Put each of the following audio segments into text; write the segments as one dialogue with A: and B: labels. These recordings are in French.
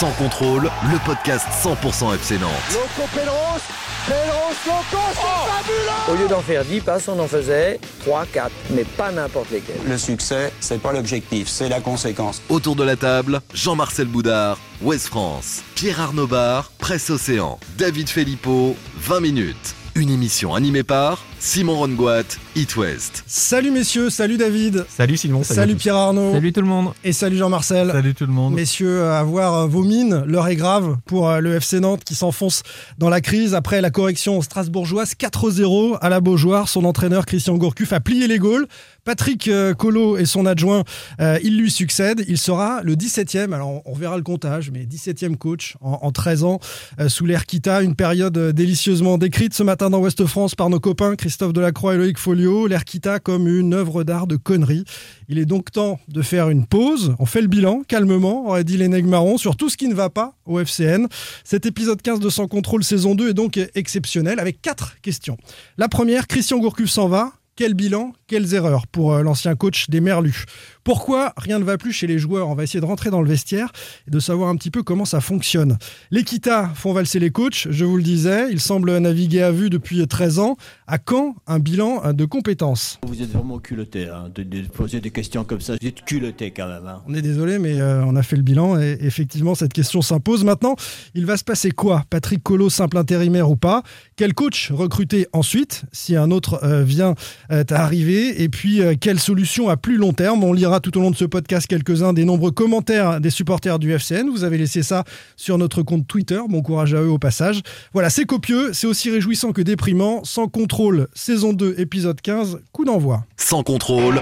A: Sans contrôle, le podcast 100% FC Nantes.
B: Loco Pedros, Pedros, Loco, c'est fabuleux
C: Au lieu d'en faire 10 passes, on en faisait 3, 4, mais pas n'importe lesquels.
D: Le succès, c'est pas l'objectif, c'est la conséquence.
A: Autour de la table, Jean-Marcel Boudard, Ouest France, Pierre Arnaud Bar, Presse Océan, David Filippo, 20 minutes. Une émission animée par Simon Rongoat, It West.
E: Salut messieurs, salut David.
F: Salut Simon.
E: Salut. Pierre Arnaud.
F: Salut tout le monde.
E: Et salut Jean-Marcel.
F: Salut tout le monde.
E: Messieurs, à voir vos mines, l'heure est grave pour euh, le FC Nantes qui s'enfonce dans la crise après la correction strasbourgeoise 4-0 à la Beaujoire. Son entraîneur Christian Gourcuff a plié les Gaules. Patrick euh, Collot et son adjoint, euh, il lui succède. Il sera le 17e, alors on verra le comptage, mais 17e coach en, en 13 ans euh, sous l'ère Kita. Une période euh, délicieusement décrite ce matin dans Ouest France par nos copains Christophe Delacroix et Loïc Folio. L'ère Kita comme une œuvre d'art de conneries. Il est donc temps de faire une pause. On fait le bilan calmement, aurait dit les Marron, sur tout ce qui ne va pas au FCN. Cet épisode 15 de Sans Contrôle saison 2 est donc exceptionnel avec quatre questions. La première, Christian Gourcuff s'en va. Quel bilan, quelles erreurs pour euh, l'ancien coach des Merlus? Pourquoi rien ne va plus chez les joueurs On va essayer de rentrer dans le vestiaire et de savoir un petit peu comment ça fonctionne. Les Kita font valser les coachs, je vous le disais, ils semblent naviguer à vue depuis 13 ans. À quand un bilan euh, de compétences
G: Vous êtes vraiment culotté hein, de, de poser des questions comme ça. Vous êtes culotté quand même. Hein.
E: On est désolé, mais euh, on a fait le bilan et effectivement, cette question s'impose. Maintenant, il va se passer quoi? Patrick Collot, simple intérimaire ou pas? Quel coach recruter ensuite, si un autre euh, vient euh, à arriver Et puis, quelle solution à plus long terme? On lira tout au long de ce podcast quelques-uns des nombreux commentaires des supporters du FCN. Vous avez laissé ça sur notre compte Twitter. Bon courage à eux au passage. Voilà, c'est copieux, c'est aussi réjouissant que déprimant. Sans contrôle, saison 2, épisode 15, coup d'envoi.
A: Sans contrôle,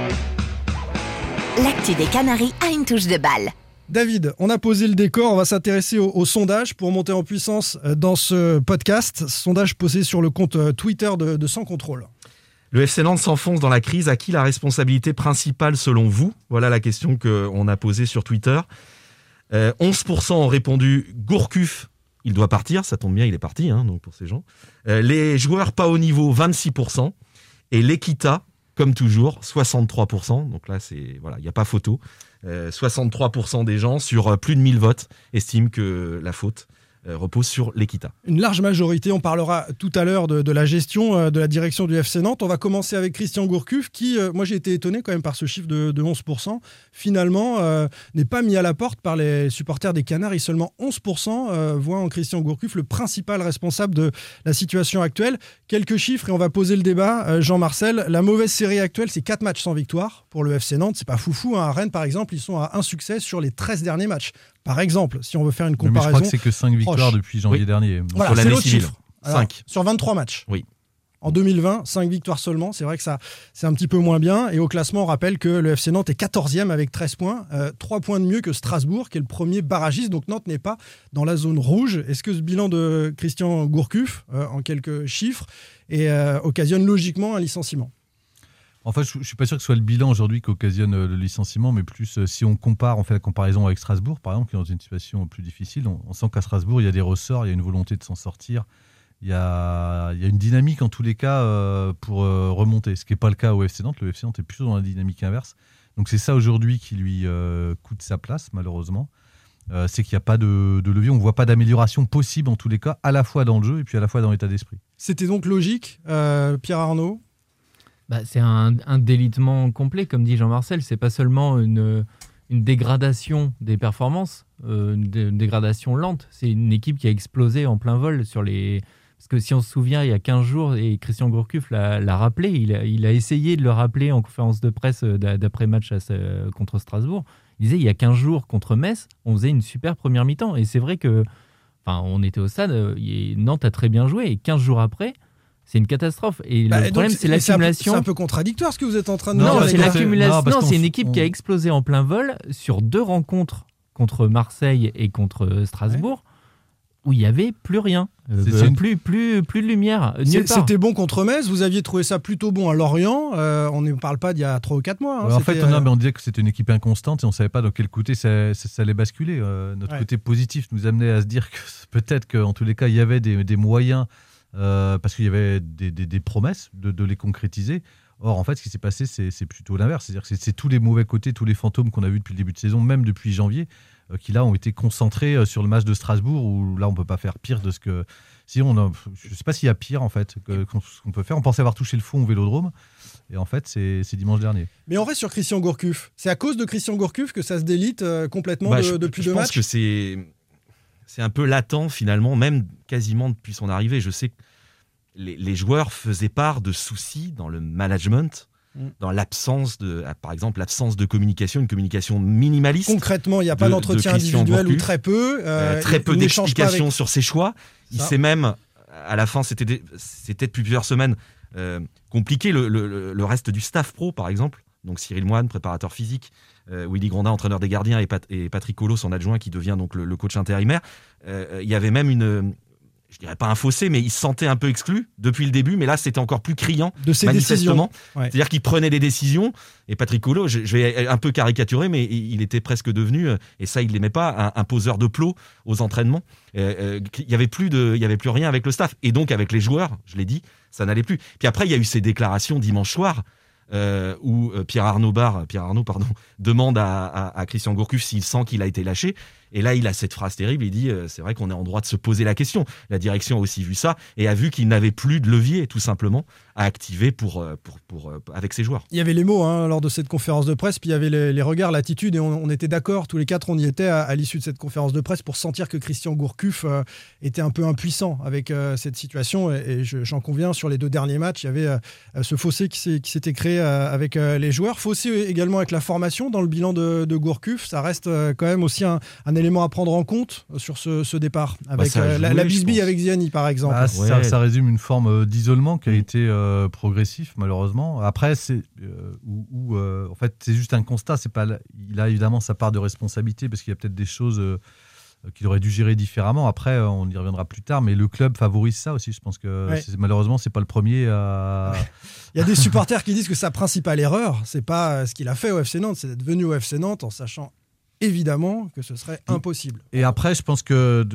H: L'actu des Canaries a une touche de balle.
E: David, on a posé le décor, on va s'intéresser au, au sondage pour monter en puissance euh, dans ce podcast. Sondage posé sur le compte euh, Twitter de, de Sans Contrôle.
F: Le FC Nantes s'enfonce dans la crise. À qui la responsabilité principale selon vous? Voilà la question qu'on a posée sur Twitter. Euh, 11% ont répondu Gourcuff, il doit partir. Ça tombe bien, il est parti hein, donc pour ces gens. Euh, les joueurs pas au niveau, 26%. Et l'Equita, comme toujours, 63%. Donc là, voilà, il n'y a pas photo. Euh, 63% des gens sur euh, plus de 1000 votes estiment que la faute euh, repose sur l'Equita.
E: Une large majorité, on parlera tout à l'heure de, la gestion euh, de la direction du FC Nantes. On va commencer avec Christian Gourcuff qui, euh, moi j'ai été étonné quand même par ce chiffre de, de 11%, finalement euh, n'est pas mis à la porte par les supporters des Canaries. Seulement 11% euh, voient en Christian Gourcuff le principal responsable de la situation actuelle. Quelques chiffres et on va poser le débat. Euh, Jean-Marcel, la mauvaise série actuelle, c'est 4 matchs sans victoire pour le FC Nantes. C'est pas foufou. Hein. À Rennes, par exemple, ils sont à un succès sur les 13 derniers matchs. Par exemple, si on veut faire une
I: Mais je
E: comparaison.
I: crois que c'est que 5 victoires
E: proche.
I: depuis janvier
F: Oui.
I: dernier. Bon,
E: Voilà,
F: sur
E: c'est
F: l'année
E: l'autre chiffre. Alors,
F: 5.
E: Sur 23 matchs.
F: Oui.
E: En 2020, 5 victoires seulement. C'est vrai que ça, c'est un petit peu moins bien. Et au classement, on rappelle que le FC Nantes est 14e avec 13 points. 3 points de mieux que Strasbourg, qui est le premier barragiste. Donc Nantes n'est pas dans la zone rouge. Est-ce que ce bilan de Christian Gourcuff, euh, en quelques chiffres, et, euh, occasionne logiquement un licenciement?
I: En fait, je ne suis pas sûr que ce soit le bilan aujourd'hui qui occasionne euh, le licenciement, mais plus euh, si on compare, on fait la comparaison avec Strasbourg, par exemple, qui est dans une situation plus difficile. On, sent qu'à Strasbourg, il y a des ressorts, il y a une volonté de s'en sortir. Il y, a, une dynamique en tous les cas euh, pour remonter, ce qui n'est pas le cas au FC Nantes. Le FC Nantes est plutôt dans la dynamique inverse. Donc c'est ça aujourd'hui qui lui coûte sa place, malheureusement. C'est qu'il n'y a pas de, de levier, on ne voit pas d'amélioration possible en tous les cas, à la fois dans le jeu et puis à la fois dans l'état d'esprit.
E: C'était donc logique, Pierre Arnaud?
J: Bah, c'est un, délitement complet, comme dit Jean-Marcel. C'est pas seulement une, dégradation des performances, euh, une, dé- une dégradation lente. C'est une équipe qui a explosé en plein vol sur les. Parce que si on se souvient, il y a 15 jours, et Christian Gourcuff l'a rappelé, il a, il a essayé de le rappeler en conférence de presse euh, d'a- d'après-match contre Strasbourg. Il disait il y a 15 jours contre Metz, on faisait une super première mi-temps. Et c'est vrai que. Enfin, on était au stade, euh, Nantes a très bien joué, et 15 jours après, c'est une catastrophe. Et
E: Bah,
J: le
E: donc,
J: problème, c'est
E: mais un peu-
J: l'accumulation.
E: C'est un peu contradictoire ce que vous êtes en train de
J: Non,
E: nous dire.
J: c'est l'accumulation.
I: non,
J: c'est une équipe
I: on-
J: qui a explosé en plein vol sur deux rencontres contre Marseille et contre Strasbourg, où il y avait plus rien, Euh,
I: une-
J: plus, plus, plus de lumière, euh.
E: C'était bon contre Metz, vous aviez trouvé ça plutôt bon à Lorient, Euh, on ne parle pas d'il y a 3 ou 4 mois. hein,
I: en fait, on, a-
E: euh,
I: mais on disait que c'était une équipe inconstante et on ne savait pas dans quel côté ça, ça- ça allait basculer. Euh, notre
E: Ouais.
I: côté positif nous amenait à se dire que peut-être qu'en tous les cas, il y avait des, des moyens, euh, parce qu'il y avait des, des- des promesses de, de les concrétiser. Or, en fait, ce qui s'est passé, c'est plutôt l'inverse. C'est-à-dire que c'est- tous les mauvais côtés, tous les fantômes qu'on a vus depuis le début de saison, même depuis janvier, euh, qui là ont été concentrés euh, sur le match de Strasbourg, où là on peut pas faire pire de ce que. Si on a- je sais pas s'il y a pire en fait qu'on- ce qu'on peut faire. On pensait avoir touché le fond au Vélodrome, et en fait c'est dimanche dernier.
E: Mais on reste sur Christian Gourcuff. C'est à cause de Christian Gourcuff que ça se délite euh, complètement
F: Bah,
E: de-
F: je,
E: depuis
F: je
E: deux
F: pense
E: matchs
F: que c'est c'est un peu latent finalement, même quasiment depuis son arrivée. Je sais que les, les joueurs faisaient part de soucis dans le management,
E: Mm.
F: dans l'absence de, ah, par exemple, l'absence de communication, une communication minimaliste.
E: Concrètement, il n'y a pas
F: de-
E: d'entretien
F: de
E: individuel ou très peu.
F: Euh,
E: euh,
F: très peu d'explications
E: avec-
F: sur ses choix. Il s'est même, à la fin, c'était depuis plusieurs semaines euh, compliqué. Le, le- le reste du staff pro, par exemple, donc Cyril Moine, préparateur physique, Willy Grondin, entraîneur des gardiens, et, Pat- et Patrick Colo, son adjoint, qui devient donc le, le coach intérimaire. Euh, il y avait même une, je dirais pas un fossé, mais il se sentait un peu exclu depuis le début. Mais là, c'était encore plus criant,
E: de ses
F: manifestement.
E: décisions. Ouais.
F: C'est-à-dire qu'il prenait des décisions. Et Patrick Colo, je, je vais un peu caricaturer, mais il était presque devenu, euh, et ça, il l'aimait pas, un, un poseur de plot aux entraînements. Euh, euh, il y avait plus de, il y avait plus rien avec le staff, et donc avec les joueurs. Je l'ai dit, ça n'allait plus. Puis après, il y a eu ces déclarations dimanche soir. Euh, où euh, Pierre Arnaud Pierre Arnaud pardon, demande à, Christian Gourcuff s'il sent qu'il a été lâché. Et là, il a cette phrase terrible. Il dit euh, c'est vrai qu'on est en droit de se poser la question. La direction a aussi vu ça et a vu qu'il n'avait plus de levier, tout simplement, à activer pour, pour, pour, avec ses joueurs.
E: Il y avait les mots hein, lors de cette conférence de presse, puis il y avait les, regards, l'attitude, et on, était d'accord, tous les quatre, on y était à, l'issue de cette conférence de presse pour sentir que Christian Gourcuff était un peu impuissant avec cette situation. Et, et je- j'en conviens, sur les deux derniers matchs, il y avait ce fossé qui s'était créé euh, avec euh, les joueurs. Fossé également avec la formation dans le bilan de, de Gourcuff. Ça reste euh, quand même aussi un, un élément à prendre en compte euh, sur ce, ce départ. Avec
F: ça a
E: euh, la, la bisbille avec Ziani, par exemple.
I: Ah,
F: Ouais.
I: ça, ça résume une forme euh, d'isolement qui a été euh, progressif malheureusement. Après, c'est euh, où- où, euh, en fait c'est juste un constat. C'est pas, il a évidemment sa part de responsabilité parce qu'il y a peut-être des choses euh, qu'il aurait dû gérer différemment. Après, euh, on y reviendra plus tard, mais le club favorise ça aussi. Je pense que
E: Ouais.
I: c'est- malheureusement, c'est pas le premier à.
E: Il y a des supporters qui disent que sa principale erreur, c'est pas euh, ce qu'il a fait au FC Nantes, c'est d'être venu au FC Nantes en sachant évidemment que ce serait impossible.
I: Et après, je pense que,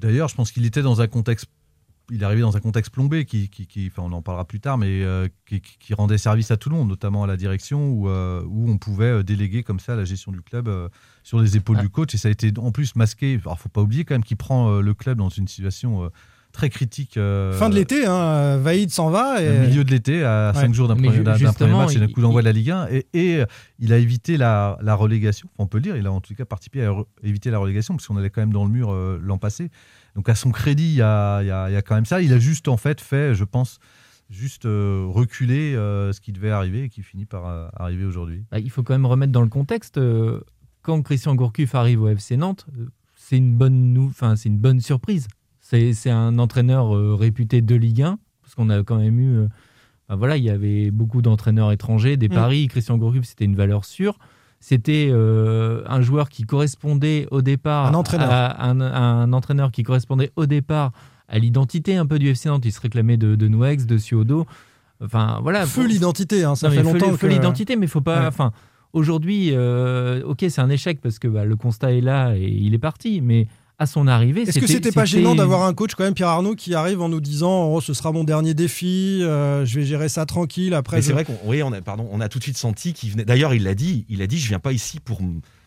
I: d'ailleurs, je pense qu'il était dans un contexte, il est arrivé dans un contexte plombé, qui, qui, qui- enfin, on en parlera plus tard, mais euh, qui, rendait service à tout le monde, notamment à la direction, où, euh, où on pouvait euh, déléguer comme ça la gestion du club euh, sur les épaules du coach. Et ça a été en plus masqué. Alors, faut pas oublier quand même qu'il prend euh, le club dans une situation euh, très critique. euh,
E: Fin de l'été, hein, Vaïd s'en va.
I: au
E: Et...
I: milieu de l'été, à
E: Ouais.
I: 5 jours d'un premier, match et d'un coup d'envoi de la Ligue 1. Et, et, il a évité la, la relégation. On peut le dire, il a en tout cas participé à éviter la relégation, parce qu'on allait quand même dans le mur euh, l'an passé. Donc à son crédit, il y a, il y a- il y a quand même ça. Il a juste en fait fait, je pense, juste euh, reculer euh, ce qui devait arriver et qui finit par euh, arriver aujourd'hui.
J: Bah, il faut quand même remettre dans le contexte. euh, quand Christian Gourcuff arrive au FC Nantes, c'est une bonne, enfin, c'est une bonne surprise. C'est un entraîneur euh, réputé de Ligue 1, parce qu'on a quand même eu. euh, bah, voilà, il y avait beaucoup d'entraîneurs étrangers, des
E: Mm.
J: paris. Christian Gourcuff, c'était une valeur sûre. C'était euh, un joueur qui correspondait au départ
E: Un entraîneur.
J: à un, entraîneur qui correspondait au départ à l'identité un peu du FC Nantes. Il se réclamait de, de Nouex, de Ciodo. Enfin voilà.
E: Feu l'identité, hein, ça
J: non,
E: fait longtemps
J: faut
E: que...
J: l'identité, mais faut pas.
E: Ouais.
J: Enfin, aujourd'hui, euh, ok, c'est un échec parce que bah, le constat est là et il est parti. Mais à son arrivée,
E: Est-ce que c'était pas gênant d'avoir un coach quand même Pierre Arnaud qui arrive en nous disant oh, ce sera mon dernier défi, euh, je vais gérer ça tranquille après. Je-
F: c'est vrai qu'on oui, on a, pardon, on a tout de suite senti qu'il venait. D'ailleurs, il l'a dit. Il a dit, je viens pas ici pour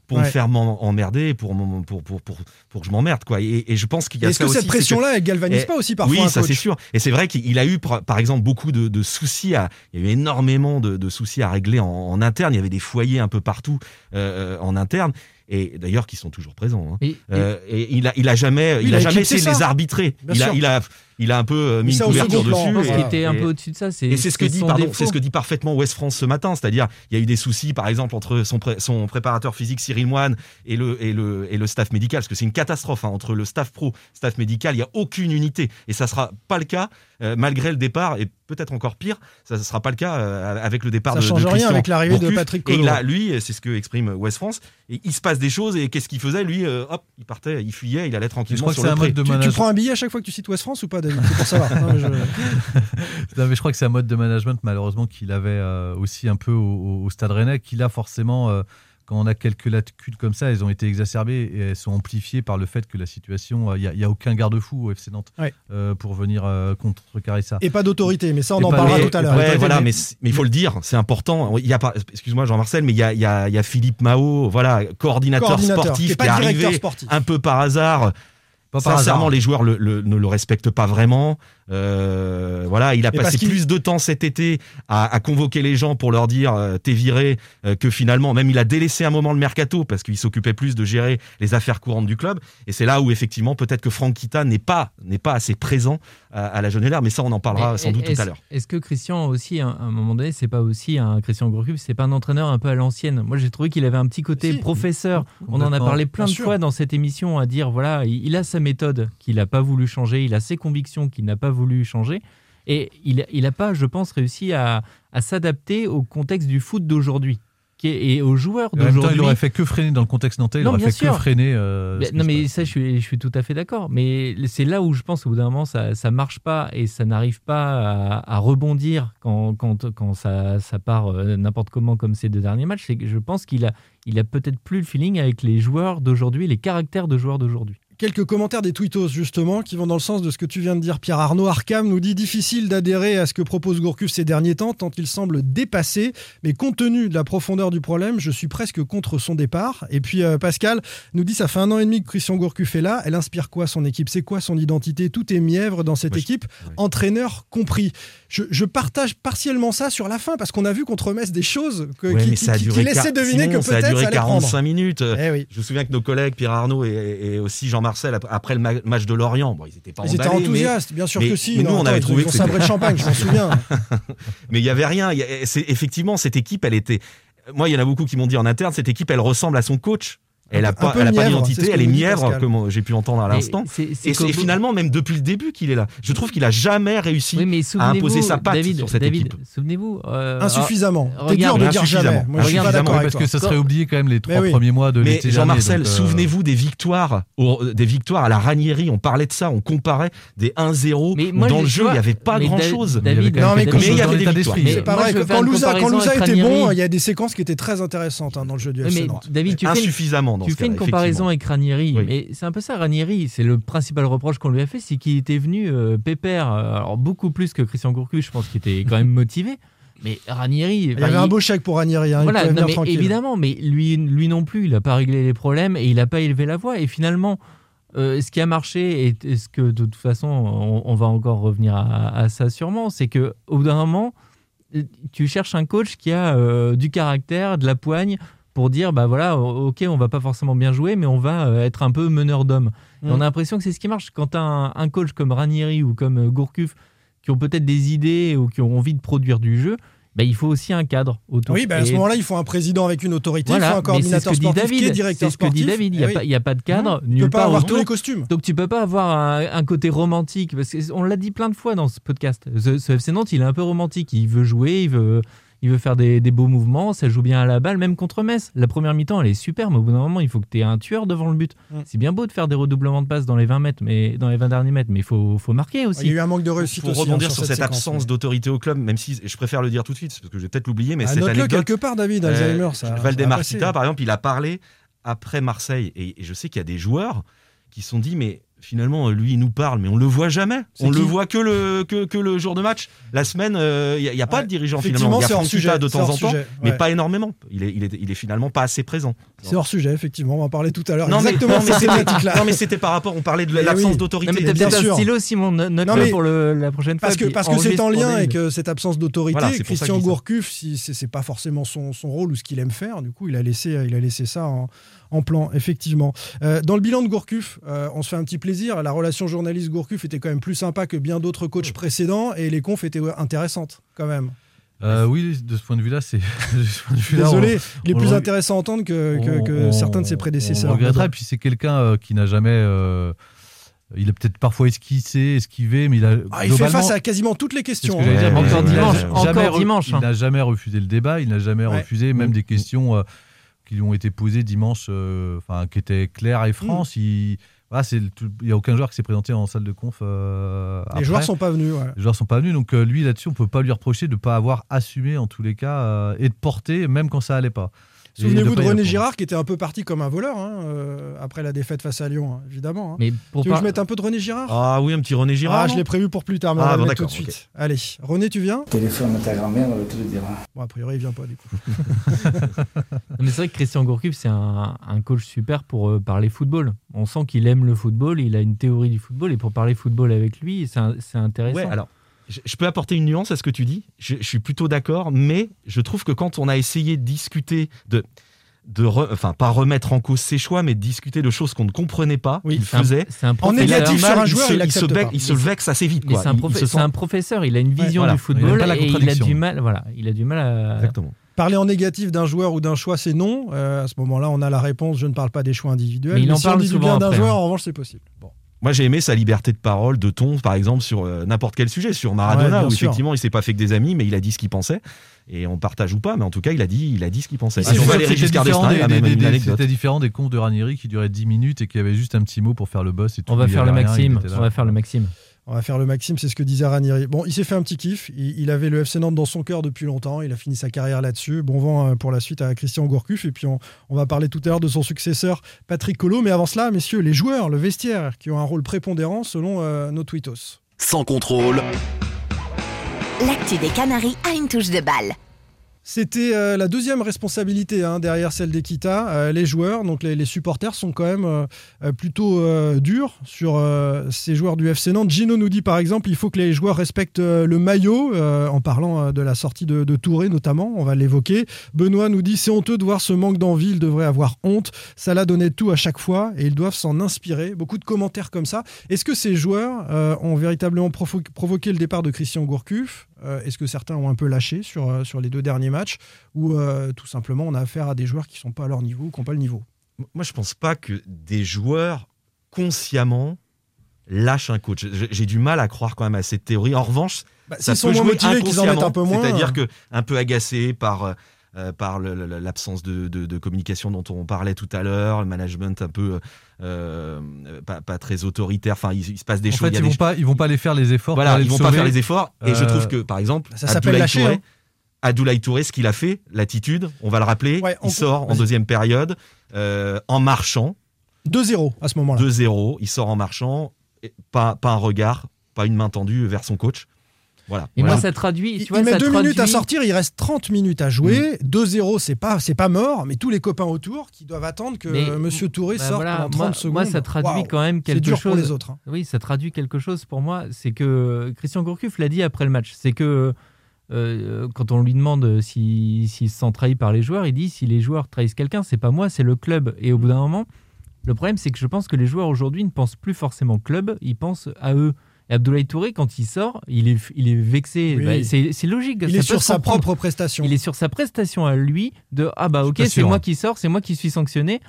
F: pour me faire m'emmerder, pour, pour, pour, pour, pour que je m'emmerde. quoi. Et, et je pense qu'il y a
E: Est-ce que
F: aussi,
E: cette pression-là, elle galvanise
F: Et-
E: pas aussi parfois
F: Oui,
E: un
F: ça c'est sûr. Et c'est vrai qu'il a eu, par exemple, beaucoup de, de soucis. À, il y a eu énormément de, de soucis à régler en, en interne. Il y avait des foyers un peu partout euh, euh, en interne. Et d'ailleurs, qui sont toujours présents. hein.
J: Et- et-
F: Euh, et il a, il a jamais, il
E: il
F: a
E: a
F: jamais essayé de les arbitrer. A, il a, il a un peu euh,
E: Mis
F: une couverture
E: plan.
F: dessus.
E: Je pense
J: ce
F: et-
J: qui était un
F: et-
J: peu au-dessus de ça, c'est
F: et c'est ce que dit,
J: son
F: pardon,
J: défaut.
F: c'est ce que dit parfaitement West France ce matin, c'est-à-dire il y a eu des soucis, par exemple, entre son, pré- son préparateur physique Cyril Moine et le, et le, et le staff médical, parce que c'est une catastrophe hein, entre le staff pro, staff médical, il n'y a aucune unité, et ça sera pas le cas euh, malgré le départ, et peut-être encore pire, ça ne sera pas le cas euh, avec le départ
E: Ça
F: de, de
E: change rien avec l'arrivée de. Patrick
F: Et
E: Collot.
F: il a, lui, c'est ce que exprime West France, et il se passe des choses, et qu'est-ce qu'il faisait Lui, euh, hop, il partait, il fuyait, il allait
I: Je
F: tranquillement
I: crois
F: sur le
I: un
F: pré.
I: mode de
E: Tu, tu prends un billet à chaque fois que tu cites West France ou pas, David C'est pour savoir. Non, mais je-
I: Non, mais je crois que c'est un mode de management malheureusement qu'il avait euh, aussi un peu au, Stade Rennais, qu'il a forcément euh, quand on a quelques lacunes comme ça, elles ont été exacerbées et elles sont amplifiées par le fait que la situation, il n'y a, y a aucun garde-fou au FC Nantes
E: Ouais.
I: euh, pour venir euh, contrecarrer ça.
E: Et pas d'autorité, mais ça on
I: Et
E: en
I: pas-
E: parlera
I: mais-
E: tout à l'heure.
F: Ouais, voilà, mais il faut le dire, c'est important. Il y a excuse-moi Jean-Marcel, mais il y a, il y a- il y a Philippe Mao, voilà, coordinateur,
E: Coordinateur,
F: sportif,
E: qui est pas
F: qui est
E: directeur
F: arrivé
E: sportif.
F: un peu par hasard. Sincèrement, les joueurs ne le respectent pas vraiment. Euh, voilà, il a passé plus de temps cet été à, à convoquer les gens pour leur dire euh, t'es viré euh, que finalement, même il a délaissé un moment le mercato parce qu'il s'occupait plus de gérer les affaires courantes du club. Et c'est là où effectivement peut-être que Franck Kita n'est pas n'est pas assez présent à, à la jeune mais ça on en parlera
J: Mais
F: sans doute
J: est-ce-
F: tout à l'heure.
J: Est-ce que Christian aussi, à un moment donné, c'est pas aussi un Christian Gourcuff, c'est pas un entraîneur un peu à l'ancienne? Moi, j'ai trouvé qu'il avait un petit côté
E: Si.
J: professeur. On en a parlé plein de
E: sûr.
J: fois dans cette émission à dire voilà, il, il a sa méthode qu'il n'a pas voulu changer, il a ses convictions qu'il n'a pas voulu changer. Et il il a pas, je pense, réussi à, à s'adapter au contexte du foot d'aujourd'hui et aux joueurs
I: temps, il
J: d'aujourd'hui.
I: aurait fait que freiner dans le contexte nantais, il
J: Non,
I: aurait fait
J: sûr.
I: que freiner. euh,
J: Mais- non mais ça je suis, je suis tout à fait d'accord. Mais c'est là où je pense qu'au bout d'un moment ça ça marche pas et ça n'arrive pas à, à rebondir quand, quand, quand ça, ça part euh, n'importe comment comme ces deux derniers matchs. C'est que je pense qu'il a il a peut-être plus le feeling avec les joueurs d'aujourd'hui, les caractères de joueurs d'aujourd'hui.
E: Quelques commentaires des tweetos justement qui vont dans le sens de ce que tu viens de dire Pierre Arnaud. Arcam nous dit difficile d'adhérer à ce que propose Gourcuff ces derniers temps tant il semble dépassé. Mais compte tenu de la profondeur du problème je suis presque contre son départ. Et puis euh, Pascal nous dit ça fait un an et demi que Christian Gourcuff est là. Elle inspire quoi son équipe? C'est quoi son identité? Tout est mièvre dans cette
F: Moi, je-
E: équipe entraîneur compris. Je, je partage partiellement ça sur la fin parce qu'on a vu contre Metz des choses que,
F: Ouais,
E: qui,
F: ça a
E: qui laissaient deviner
F: Simon,
E: que
F: ça a
E: peut-être
F: duré
E: ça allait prendre.
F: 45 minutes.
E: Eh oui.
F: Je me souviens que nos collègues Pierre Arnaud et, et aussi Jean-Marcel ap- après le ma- match de Lorient, bon ils étaient pas
E: Ils étaient
F: emballés, mais-
E: enthousiastes, bien sûr
F: mais-
E: que si.
F: mais nous,
E: Non,
F: on avait
E: ils
F: trouvé
E: ont sabré
F: c'était-
E: le champagne, je m'en souviens.
F: mais il y avait rien. Y a- effectivement cette équipe, elle était. Moi, il y en a beaucoup qui m'ont dit en interne, cette équipe, elle ressemble à son coach. Elle
E: Un
F: a
E: peu- un
F: pas,
E: peu
F: elle a pas
E: mièvre,
F: d'identité,
E: c'est
F: elle est mièvre, comme j'ai pu entendre à l'instant.
J: c'est- c'est
F: Et c'est finalement même depuis le début qu'il est là. Je trouve qu'il a jamais réussi
J: Oui, mais
F: à imposer sa patte
J: David,
F: sur cette
J: David,
F: équipe.
J: souvenez-vous. euh,
E: Insuffisamment.
J: ah,
E: T'es dur
J: regarde,
E: de dire jamais.
F: insuffisamment.
E: Moi, je suis pas
F: Insuffisamment,
E: d'accord avec
I: parce
E: toi.
I: que ça serait oublié quand même les trois
E: oui.
I: premiers mois de l'été dernier.
F: Jean-Marcel,
I: euh,
F: souvenez-vous des victoires, au- des victoires à la Ranieri. On parlait de ça, on comparait des 1-0.
J: Mais
F: où
J: moi,
F: dans le jeu, il n'y avait pas grand-chose.
E: Mais
F: il y avait des
I: l'état
F: victoires.
E: C'est quand Louza, était bon, il y a des séquences qui étaient très intéressantes hein, dans le jeu du FC.
J: David,
F: Insuffisamment dans
J: tu
F: ce
J: fais une comparaison avec Ranieri,
F: Oui.
J: mais c'est un peu ça Ranieri. C'est le principal reproche qu'on lui a fait, c'est qu'il était venu euh, pépère, euh, alors beaucoup plus que Christian Gourcuff, je pense qu'il était quand même motivé. Mais Ranieri,
E: Il y avait un beau chèque pour Ranieri. hein, il
J: voilà, non, mais évidemment, mais lui, lui non plus, il n'a pas réglé les problèmes et il n'a pas élevé la voix. Et finalement, euh, ce qui a marché, et et ce que de toute façon, on, on va encore revenir à, à ça sûrement, c'est que au bout d'un moment, tu cherches un coach qui a euh, du caractère, de la poigne pour dire bah voilà ok on va pas forcément bien jouer mais on va euh, être un peu meneur d'hommes Et
E: Mm.
J: on a l'impression que c'est ce qui marche quand un, un coach comme Ranieri ou comme euh, Gourcuff qui ont peut-être des idées ou qui ont envie de produire du jeu bah, il faut aussi un cadre autour
E: Oui, bah, à ce moment-là, il faut un président avec une autorité, il faut un coordinateur sportif qui est
J: David.
E: directeur
J: C'est ce que dit. David. Il n'y a,
E: oui.
J: y a pas de cadre
E: tu
J: nulle
E: peux pas
J: part
E: avoir
J: autour.
E: tous les costumes.
J: Donc tu peux pas avoir un, un côté romantique parce qu'on l'a dit plein de fois dans ce podcast. Ce, ce FC Nantes, il est un peu romantique. Il veut jouer, il veut, il veut faire des, des beaux mouvements. Ça joue bien à la balle, même contre Metz. La première mi-temps, elle est super, mais au bout d'un moment, il faut que tu aies un tueur devant le but.
E: Mm.
J: C'est bien beau de faire des redoublements de passes dans les 20 mètres, mais dans les 20 derniers mètres, mais il faut, faut marquer
E: Il y a
J: aussi.
E: eu un manque de réussite
F: Pour
E: aussi,
F: rebondir
E: hein,
F: sur,
E: cette
F: cette
E: séquence,
F: absence
E: mais-
F: d'autorité au club, même si je préfère le dire tout de suite, parce que je vais peut-être l'oublier, mais
E: Ah,
F: cette anecdote.
E: quelque part, David,
F: Euh,
E: Alzheimer. ça- ça va
F: Valdemar. Kita, par exemple, il a parlé après Marseille. Et, et je sais qu'il y a des joueurs qui se sont dit, mais finalement, lui, il nous parle, mais on le voit jamais. On le voit que le, que, que le jour de match. La semaine, euh, il n'y a, pas
E: Ouais.
F: de dirigeant finalement. Il y a Franck
E: sujet,
F: de temps en temps,
E: sujet,
F: mais pas énormément. Il est, il, est, il est finalement pas assez présent.
E: C'est hors sujet, effectivement. On va en parler tout à l'heure.
F: Non, mais-
E: Exactement
F: non, mais c'était-
E: thématique-là.
F: Non, mais c'était par rapport, on parlait de
E: Mais
F: l'absence
E: oui.
F: d'autorité.
J: Non, mais t'as
E: bien
J: peut-être un
E: sûr.
J: stylo, Simon. no-
E: Non,
J: Note-le
E: mais-
J: pour le- la prochaine fois.
E: Parce que parce que c'est en lien avec euh, cette absence d'autorité.
F: Voilà,
E: Christian. Gourcuff, si c'est pas forcément son, son rôle ou ce qu'il aime faire, du coup, il a laissé, il a laissé ça en, en plan, effectivement. Euh, dans le bilan de Gourcuff, euh, on se fait un petit plaisir. La relation journaliste-Gourcuff était quand même plus sympa que bien d'autres coachs précédents et les confs étaient intéressantes, quand même.
I: Euh, oui, de ce point de vue-là, c'est.
E: Désolé, il est
I: on
E: plus
I: le-
E: intéressant à entendre que, que-
I: on-
E: que
I: on-
E: certains de ses
I: On
E: prédécesseurs.
I: regretterait. Et puis c'est quelqu'un euh, qui n'a jamais. euh, il a peut-être parfois esquissé, esquivé, mais il a.
E: Ah, il fait face à quasiment toutes les questions.
I: que
J: Encore dimanche,
I: jamais
J: encore
I: re-
J: dimanche,
I: Il n'a jamais refusé le débat, il n'a jamais
E: Ouais.
I: refusé même
J: Mm.
I: des questions euh, qui lui ont été posées dimanche, euh, enfin qui étaient claires et
E: Mm.
I: franches. Il voilà, c'est il n'y a aucun joueur qui s'est présenté en salle de conf. euh,
E: Les
I: après.
E: joueurs sont pas venus. ouais.
I: Les joueurs sont pas venus, donc euh, lui là-dessus, on peut pas lui reprocher de ne pas avoir assumé en tous les cas euh, et de porter, même quand ça allait pas.
E: Souvenez-vous
I: de
E: René. Girard qui était un peu parti comme un voleur hein, euh, après la défaite face à Lyon, hein, évidemment. hein.
J: Mais pour
E: tu veux que je mette un peu de René Girard?
F: Ah oui, un petit René Girard.
E: Ah, je l'ai prévu pour plus tard, mais
F: Ah,
E: on va
F: bon,
E: le tout de suite. Allez, René, tu viens?
C: Téléphone à ta grand-mère, tout te dire.
E: Bon, a priori, il vient pas du coup.
J: Mais c'est vrai que Christian Gourcuff, c'est un, un coach super pour euh, parler football. On sent qu'il aime le football, il a une théorie du football, et pour parler football avec lui, c'est intéressant.
F: Ouais, alors, je, peux apporter une nuance à ce que tu dis? Je, je suis plutôt d'accord, mais je trouve que quand on a essayé de discuter de. De re- enfin, pas remettre en cause ses choix, mais de discuter de choses qu'on ne comprenait pas,
E: Oui,
F: qu'il faisait.
J: C'est un
E: En
J: professeur.
E: négatif sur un
F: il
E: joueur,
F: se-
E: il
F: il se,
E: accepte
F: bec-
E: pas.
F: il se vexe assez vite.
J: C'est un,
F: sent-
J: professeur, il a une vision
F: voilà.
J: du football
I: Il
J: et a du mal, voilà, il a du mal à.
F: Exactement.
E: Parler en négatif d'un joueur ou d'un choix, c'est non. Euh, à ce moment-là, on a la réponse je ne parle pas des choix individuels.
J: Mais il en
E: si on
J: parle
E: dit du
J: souvent
E: bien d'un joueur,
J: hein.
E: en revanche, c'est possible. Bon.
F: Moi, j'ai aimé sa liberté de parole, de ton, par exemple, sur euh, n'importe quel sujet, sur Maradona, où
E: sûr.
F: effectivement, il s'est pas fait que des amis, mais il a dit ce qu'il pensait. Et on partage ou pas, mais en tout cas, il a dit, il a dit ce qu'il pensait.
I: C'était
F: Giscard
I: différent des- comptes de Ranieri qui duraient 10 minutes et qui avaient juste un petit mot pour faire le boss et tout.
J: On va faire le maxime. On va faire le maxime.
E: On va faire le Maxime, c'est ce que disait Ranieri. Bon, il s'est fait un petit kiff. Il, il avait le FC Nantes dans son cœur depuis longtemps. Il a fini sa carrière là-dessus. Bon vent euh, pour la suite à Christian Gourcuff. Et puis, on, on va parler tout à l'heure de son successeur, Patrick Collot. Mais avant cela, messieurs, les joueurs, le vestiaire, qui ont un rôle prépondérant selon euh, nos tweetos.
A: Sans contrôle,
H: L'actu des Canaries a une touche de balle.
E: C'était euh, la deuxième responsabilité hein, derrière celle d'Equita. Euh, les joueurs, donc les, supporters, sont quand même euh, plutôt durs sur ces joueurs du FC Nantes. Gino nous dit par exemple il faut que les joueurs respectent le maillot, en parlant de la sortie de, Touré notamment, on va l'évoquer. Benoît nous dit c'est honteux de voir ce manque d'envie, ils devraient avoir honte. Ça l'a donné tout à chaque fois et ils doivent s'en inspirer. Beaucoup de commentaires comme ça. Est-ce que ces joueurs ont véritablement provoqué le départ de Christian Gourcuff? Est-ce que certains ont un peu lâché sur, euh, sur les deux derniers matchs ou euh, tout simplement on a affaire à des joueurs qui sont pas à leur niveau ou qui n'ont pas le niveau?
F: Moi, je pense pas que des joueurs consciemment lâchent un coach. J'ai du mal à croire quand même à cette théorie. En revanche,
E: Bah,
F: ça peut jouer
E: motivés, qu'ils en mettent un peu moins.
F: C'est-à-dire que un peu agacé par euh, par l'absence de, de- de communication dont on parlait tout à l'heure, le management un peu euh, euh, pas, pas très autoritaire. Enfin, il, il se passe des
I: En
F: choses.
I: fait,
F: il y a
I: ils
F: des
I: vont pas, ils vont pas aller faire les efforts.
F: voilà, ils vont pas faire les efforts. Et je trouve que, par exemple,
E: ça s'appelle lâcher,
F: Touré,
E: hein.
F: Abdoulaye Touré, ce qu'il a fait, l'attitude, on va le rappeler,
E: Ouais,
F: il sort en deuxième période en marchant,
E: 2-0 à ce moment-là.
F: 2-0, il sort en marchant, pas, pas un regard, pas une main tendue vers son coach. Voilà.
J: Et
F: Voilà.
J: moi, ça traduit.
E: Il,
J: Tu vois,
E: il met
J: ça
E: deux minutes à sortir, il reste 30 minutes à jouer.
F: Mm.
E: 2-0, c'est pas, c'est pas mort, mais tous les copains autour qui doivent attendre que
J: Mais,
E: euh, Monsieur Touré
J: bah
E: sorte
J: voilà,
E: pendant 30
J: moi,
E: secondes.
J: Moi, ça traduit quand même
E: C'est
J: quelque
E: dur
J: chose.
E: pour les autres. hein.
J: Oui, ça traduit quelque chose pour moi. C'est que Christian Gourcuff l'a dit après le match. C'est que euh, quand on lui demande s'il si, se sent trahi par les joueurs, il dit si les joueurs trahissent quelqu'un, c'est pas moi, c'est le club. Et au bout d'un moment, le problème, c'est que je pense que les joueurs aujourd'hui ne pensent plus forcément club, ils pensent à eux. Et Abdoulaye Touré, quand il sort, il est, il est vexé.
E: Oui.
J: Bah, c'est logique.
E: Il
J: ça
E: est sur sa
J: comprendre.
E: propre prestation.
J: Il est sur sa prestation à lui de ah bah ok c'est moi
I: hein.
J: qui sors, c'est moi qui suis sanctionné.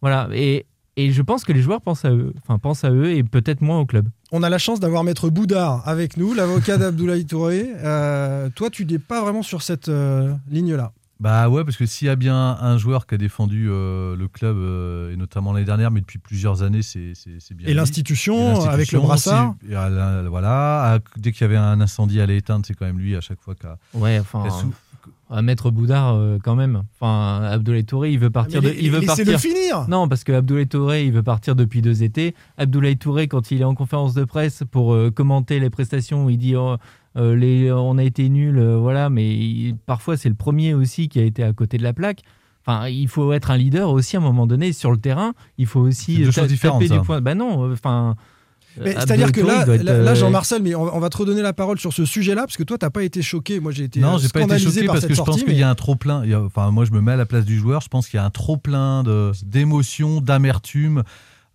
J: Voilà et, et je pense que les joueurs pensent à eux, enfin pensent à eux et peut-être moins au club.
E: On a la chance d'avoir Maître Boudard avec nous, l'avocat d'Abdoulaye Touré. Euh, toi, tu n'es pas vraiment sur cette euh, ligne-là.
I: Bah ouais, parce que s'il y a bien un joueur qui a défendu euh, le club, euh, et notamment l'année dernière, mais depuis plusieurs années, c'est bien.
E: Et l'institution, avec le brassard.
I: voilà, à- dès qu'il y avait un incendie à l'éteindre, c'est quand même lui à chaque fois qu'a.
J: Ouais enfin à mettre Boudard euh, quand même. Enfin Abdoulaye Touré il veut partir
E: Mais
J: de, il veut partir.
E: finir
J: Non, parce que Abdoulaye Touré, il veut partir depuis deux étés. Abdoulaye Touré, quand il est en conférence de presse pour euh, commenter les prestations, il dit oh, euh, les, on a été nuls, euh, voilà, mais il- parfois c'est le premier aussi qui a été à côté de la plaque. Enfin, il faut être un leader aussi à un moment donné sur le terrain. Il faut aussi
I: deux
J: euh,
I: choses
J: ta-
I: différentes,
J: taper
I: ça.
J: du point. Bah non, euh, enfin. Euh,
E: C'est-à-dire que là,
J: être, euh,
E: Jean-Marcel, mais on, on va te redonner la parole sur ce sujet-là, parce que toi, t'as pas été choqué. Moi, j'ai été
I: Non,
E: euh,
I: j'ai pas été choqué
E: par
I: parce que je pense qu'il y a un trop plein. Enfin, moi, je me mets à la place du joueur. Je pense qu'il y a un trop plein de d'émotions, d'amertume, euh,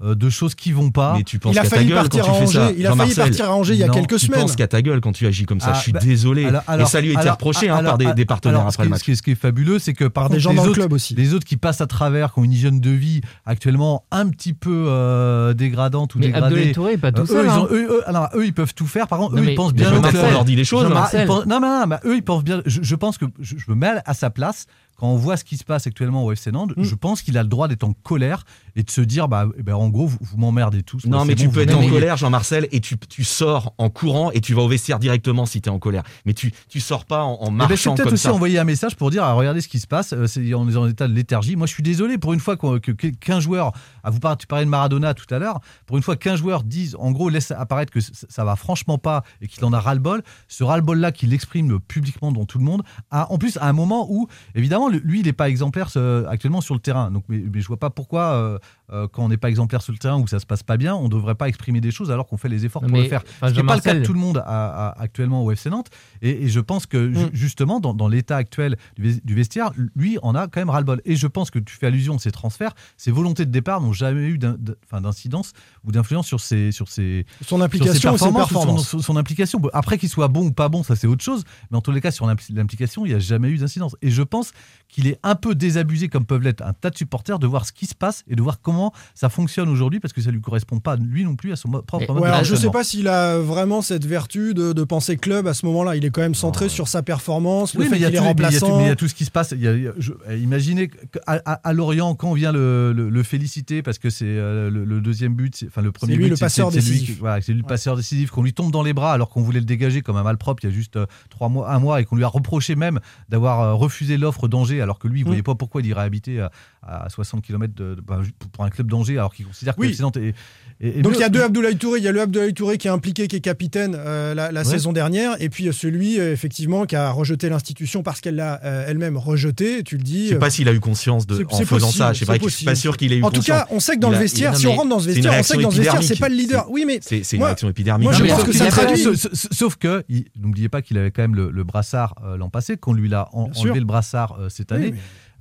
I: de choses qui vont pas.
F: Mais tu penses
E: Il a
F: qu'à ta
E: failli
F: gueule
E: partir
F: quand
E: à
F: tu fais ça.
E: Angers. Il a failli partir à Angers il y a
I: Non,
E: quelques
F: Tu
E: semaines.
F: penses qu'à ta gueule quand tu agis comme ça.
I: Ah,
F: je suis
I: bah,
F: désolé.
I: alors-
F: et
I: alors-
F: ça lui a été
I: alors-
F: reproché hein,
I: alors-
F: par des, des partenaires
I: alors, ce
F: après le
I: qui-
F: match.
I: Ce qui, est, ce qui est fabuleux, c'est que par,
E: des gens
I: les
E: dans le
I: autres,
E: club aussi.
I: les autres qui passent à travers, qui ont une hygiène de vie actuellement un petit peu euh, dégradante ou
J: Mais
I: dégradée.
J: Touré pas tout
I: euh, eux, ils
J: hein.
I: ont- eux, eux- alors, eux, ils peuvent tout faire. Par contre,
J: Non,
I: eux, ils pensent bien au club.
F: on leur dit les choses. Hein.
I: Non, mais non, mais eux, ils pensent bien. Je, pense que je, je me mets à sa place. quand on voit ce qui se passe actuellement au FC Nantes,
E: Mm.
I: je pense qu'il a le droit d'être en colère et de se dire, bah, eh ben, en gros, vous, vous m'emmerdez tous.
F: Non, mais tu
I: bon,
F: peux être en colère, Jean-Marcel, et tu, tu sors en courant et tu vas au vestiaire directement si tu es en colère. Mais tu, tu sors pas en, en
I: Eh ben,
F: marchant
I: c'est peut-être aussi
F: ça.
I: envoyer un message pour dire ah, regardez ce qui se passe, euh, c'est- on est en état de léthargie. Moi je suis désolé pour une fois que qu'un joueur, à vous par- tu parlais de Maradona tout à l'heure, pour une fois qu'un joueur dise en gros laisse apparaître que c- ça va franchement pas et qu'il en a ras-le-bol, ce ras-le-bol là qu'il exprime publiquement devant tout le monde, a, en plus à un moment où évidemment lui il n'est pas exemplaire ce- actuellement sur le terrain. Donc mais, mais je vois pas pourquoi euh, euh, quand on n'est pas exemplaire sur le terrain ou que ça se passe pas bien, on devrait pas exprimer des choses alors qu'on fait les efforts
J: Non,
I: pour
J: mais,
I: le faire.
J: enfin,
I: Ce n'est pas le cas de tout le monde à- à- actuellement au FC Nantes. Et, et je pense que ju-
E: Mm.
I: justement, dans, dans l'état actuel du, ves- du vestiaire, lui en a quand même ras-le-bol. Et je pense que tu fais allusion à ces transferts, ces volontés de départ n'ont jamais eu d'incidence ou d'influence sur ses, sur ses,
E: Son
I: sur ses
E: ses
I: performances, ou son-. Son, son implication. Après qu'il soit bon ou pas bon, ça c'est autre chose. Mais en tous les cas, sur l'impli- l'implication, il n'y a jamais eu d'incidence. Et je pense qu'il est un peu désabusé, comme peuvent l'être un tas de supporters, de voir ce qui se passe et de voir comment ça fonctionne aujourd'hui, parce que ça lui correspond pas, lui non plus, à son propre
J: Et-
I: mode
E: Ouais,
I: de
E: alors je sais pas s'il a vraiment cette vertu de, de penser club à ce moment-là. Il est quand même centré sur sa performance,
I: Oui, mais
E: fait
I: il y a
E: qu'il est remplaçant.
I: mais il y a tout ce qui se passe. Il y a- il y a- je- imaginez à, à Lorient, quand on vient le, le- le féliciter parce que c'est euh, le, le deuxième but, enfin le premier
E: lui
I: but,
E: le
I: c'est-
E: passeur
I: c'est
E: décisif.
I: voilà, c'est lui le passeur décisif, qu'on lui tombe dans les bras alors qu'on voulait le dégager comme un malpropre il y a juste euh, trois mois, un mois, et qu'on lui a reproché même d'avoir euh, refusé l'offre d'Angers alors que lui, il
E: Mm.
I: voyait pas pourquoi il irait habiter à, à 60 km de, de- bah, pour- un club d'Angers alors qu'il considère que
E: Oui.
I: Nantes est- est- est
E: Donc il y a deux Abdoulaye Touré. Il y a le Abdoulaye Touré qui est impliqué, qui est capitaine euh, la, la
I: Ouais.
E: saison dernière, et puis euh, celui euh, effectivement qui a rejeté l'institution parce qu'elle l'a euh, elle-même rejeté. Tu le dis.
F: Je sais pas s'il a eu conscience de, en faisant
E: possible,
F: ça. Je sais pas, je suis pas sûr qu'il ait eu
E: En tout
F: conscience.
E: cas, on sait que dans
F: Il
E: le vestiaire, si on rentre dans ce vestiaire, on sait que dans ce vestière, c'est pas le leader.
F: C'est-
E: Oui, mais
F: C'est une
E: Moi-
F: réaction épidermique.
E: moi, je pense
I: sauf-
E: que ça traduit-
I: sauf- que, n'oubliez pas qu'il avait quand même le, brassard l'an passé, qu'on lui a en-
E: Bien sûr.
I: enlevé le brassard cette année.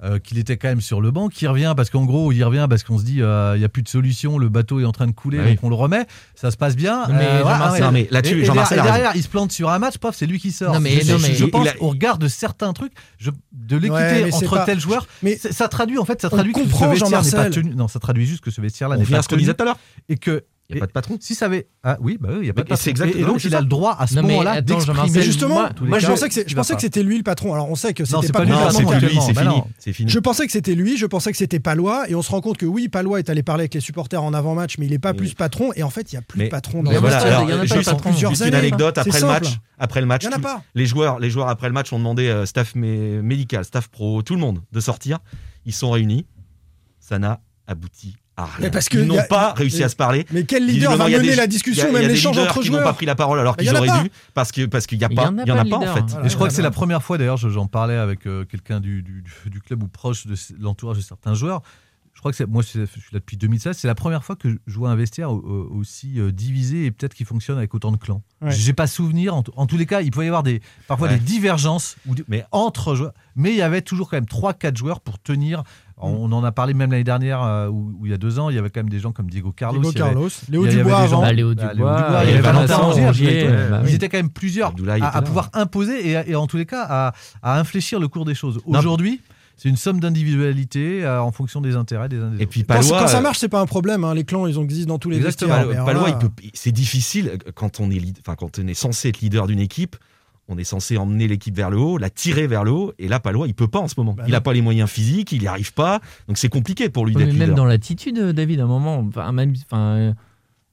I: Euh, qu'il était quand même sur le banc, qu'il revient parce qu'en gros, il revient parce qu'on se dit euh, il n'y a plus de solution, le bateau est en train de couler,
F: Bah oui.
I: donc on le remet, ça se passe bien.
J: Mais
I: Euh, ouais.
F: Mais là-dessus, Jean-Marcel
I: derrière, il se plante sur un match, paf, c'est lui qui sort.
J: Non, mais-
I: je,
J: non,
I: je-
J: mais-
I: je
J: il-
I: pense
F: a-
I: au regard de certains trucs, je- de l'équité
E: Ouais,
I: entre
E: pas-
I: tels joueurs,
E: mais-
I: ça traduit en fait, ça traduit que ce
E: comprend,
I: vestiaire n'est pas
E: Jean-Marcel.
I: tenu. Non, ça traduit juste que ce vestiaire-là n'est pas
F: à ce qu'on
I: tenu
F: disait tout à l'heure.
I: et que
F: Il n'y a pas de patron.
I: si ça avait ah oui bah oui il y a pas de patron. et, donc il a le droit à ce moment-là d'exprimer
E: justement,
J: moi-
E: je
I: cas,
E: pensais que je pensais que c'était lui le patron. Alors on sait que c'était
I: c'est
E: pas
I: pas
E: lui
F: c'est c'est
I: Bah
F: fini. fini.
E: Je pensais que c'était lui, je pensais que c'était Palois, et on se rend compte que oui, Palois est allé parler avec les supporters en avant-match, mais il n'est pas plus patron, et en fait, il n'y a plus
F: Mais-
E: de patron dans le
F: voilà,
J: Jean-Marcel,
E: vestiaire.
J: il y en a
F: alors,
J: pas de
F: juste, une anecdote après le match. Après le match,
E: Il y en a
F: tout-
E: pas.
F: les joueurs, les joueurs après le match ont demandé euh, staff mé- médical, staff pro, tout le monde de sortir. Ils sont réunis. Ça n'a abouti à rien.
E: Mais parce que
F: Ils n'ont
E: a-
F: pas réussi
E: mais-
F: à se parler.
E: Mais quel leader va mener
F: des-
E: la discussion,
F: y a
E: même l'échange entre
F: qui n'ont
E: joueurs
F: pas pris la parole alors qu'ils
E: il y en a
F: auraient
E: pas.
F: dû parce que parce qu'il y a pas,
J: il y en a
F: il y en
J: pas
F: a
J: de
F: pas en fait.
E: Voilà.
I: Et je crois que c'est la première fois, d'ailleurs, je- j'en parlais avec euh, quelqu'un du, du, du- du club ou proche de l'entourage de certains joueurs. Je crois que moi, je suis là depuis 2016. C'est la première fois que je vois un vestiaire aussi euh, divisé et peut-être qui fonctionne avec autant de clans.
E: Ouais.
I: J'ai pas souvenir. En, tous les cas, il pouvait y avoir des, parfois
F: Ouais.
I: des divergences ou des-
F: Mais-
I: entre joueurs. Mais il y avait toujours quand même 3-4 joueurs pour tenir. On en a parlé même l'année dernière euh, ou, ou il y a deux ans. Il y avait quand même des gens comme Diego Carlos.
E: Diego
I: il y avait-
E: Carlos, Léo
I: il y avait
E: Dubois
I: des gens-.
J: Bah, Léo
I: Bah, Léo
J: Dubois,
I: Dubois,
J: il y avait Valentin bah
I: Ils étaient quand même plusieurs à, pouvoir imposer et, et en tous les cas à, à infléchir le cours des choses. Aujourd'hui, c'est une somme d'individualité euh, en fonction des intérêts des uns des
F: Et
I: autres.
F: puis
E: Quand,
F: Palois,
E: quand ça
F: euh,
E: marche, c'est pas un problème. hein. Les clans, ils existent dans tous les
I: Exactement.
F: Palois, c'est difficile euh, quand on est, enfin quand on est censé être leader d'une équipe. On est censé emmener l'équipe vers le haut, la tirer vers le haut, et là Palois il peut pas en ce moment.
E: Bah
F: il
E: non.
F: a pas les moyens physiques, il y arrive pas, donc c'est compliqué pour lui d'être
J: même
F: leader.
J: dans l'attitude, euh, David, à un moment, enfin, même, enfin, euh,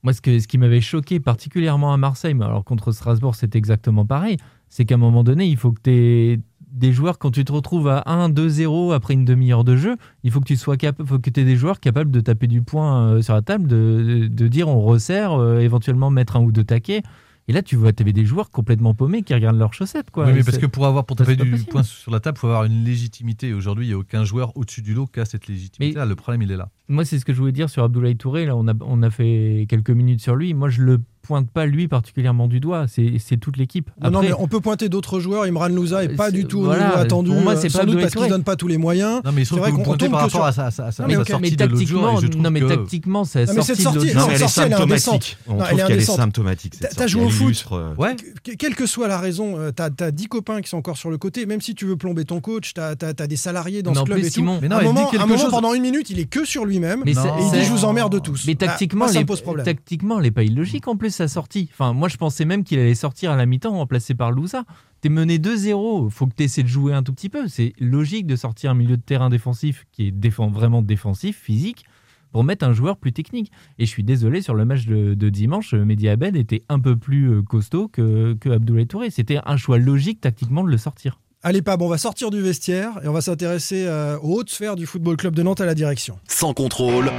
J: moi, ce, que, ce qui m'avait choqué particulièrement à Marseille, mais alors contre Strasbourg, c'est exactement pareil, c'est qu'à un moment donné, il faut que tu aies des joueurs, quand tu te retrouves à 1-2-0 après une demi-heure de jeu, il faut que tu sois cap faut que tu aies des joueurs capables de taper du poing euh, sur la table, de, de dire on resserre, euh, éventuellement mettre un ou deux taquets. Et là, tu vois, tu avais des joueurs complètement paumés qui regardent leurs chaussettes. Quoi.
I: Oui, mais parce que pour avoir pour taper du
J: possible.
I: point sur la table, il faut avoir une légitimité. Aujourd'hui, il n'y a aucun joueur au-dessus du lot qui a cette légitimité. Le problème, il est là.
J: Moi, c'est ce que je voulais dire sur Abdoulaye Touré. Là, on a, on a fait quelques minutes sur lui. Moi, je le pointe pas lui particulièrement du doigt. C'est c'est toute l'équipe.
E: Non, mais on peut pointer d'autres joueurs. Imran Louza est pas du tout
J: voilà,
E: niveau attendu.
J: pour moi,
E: euh,
J: c'est pas
E: doute parce qu'il donne pas tous les moyens.
I: Non, mais
E: C'est vrai qu'on tombe
I: par
E: que
I: rapport
E: sur-
I: à sa, sortie
J: tactiquement,
I: et je trouve
J: non, mais
I: que-
J: tactiquement, ça
E: Non, mais
J: sorti
E: cette
J: de
E: sortie-
J: l'autre
E: non,
F: Non,
J: jour.
F: mais elle est
E: sortie, elle est indécente.
F: symptomatique. On trouve
E: elle est
F: qu'elle est symptomatique.
E: T'as-
F: sortie.
E: joué au foot.
F: euh,
E: Quelle que soit la raison, euh, t'as as 10 copains qui sont encore sur le côté, même si tu veux plomber ton coach, t'as as, des salariés dans ce club et tout.
J: Simon-
I: Mais non,
E: à un moment, pendant une minute, il est que sur lui-même. Et il dit je vous emmerde tous.
J: Mais
E: Bah,
J: tactiquement,
E: ça pose problème.
J: tactiquement, elle est pas illogique en plus sa sortie. Enfin, moi, je pensais même qu'il allait sortir à la mi-temps remplacé par Louza. T'es mené 2-0, faut que tu essaies de jouer un tout petit peu. C'est logique de sortir un milieu de terrain défensif qui est défend, vraiment défensif, physique, pour mettre un joueur plus technique. Et je suis désolé, sur le match de, de dimanche, Mehdi Abed était un peu plus euh, costaud que, que Abdoulaye Touré. C'était un choix logique tactiquement de le sortir.
E: Allez, Pab, on va sortir du vestiaire et on va s'intéresser euh, aux hautes sphères du Football Club de Nantes à la direction.
A: Sans contrôle,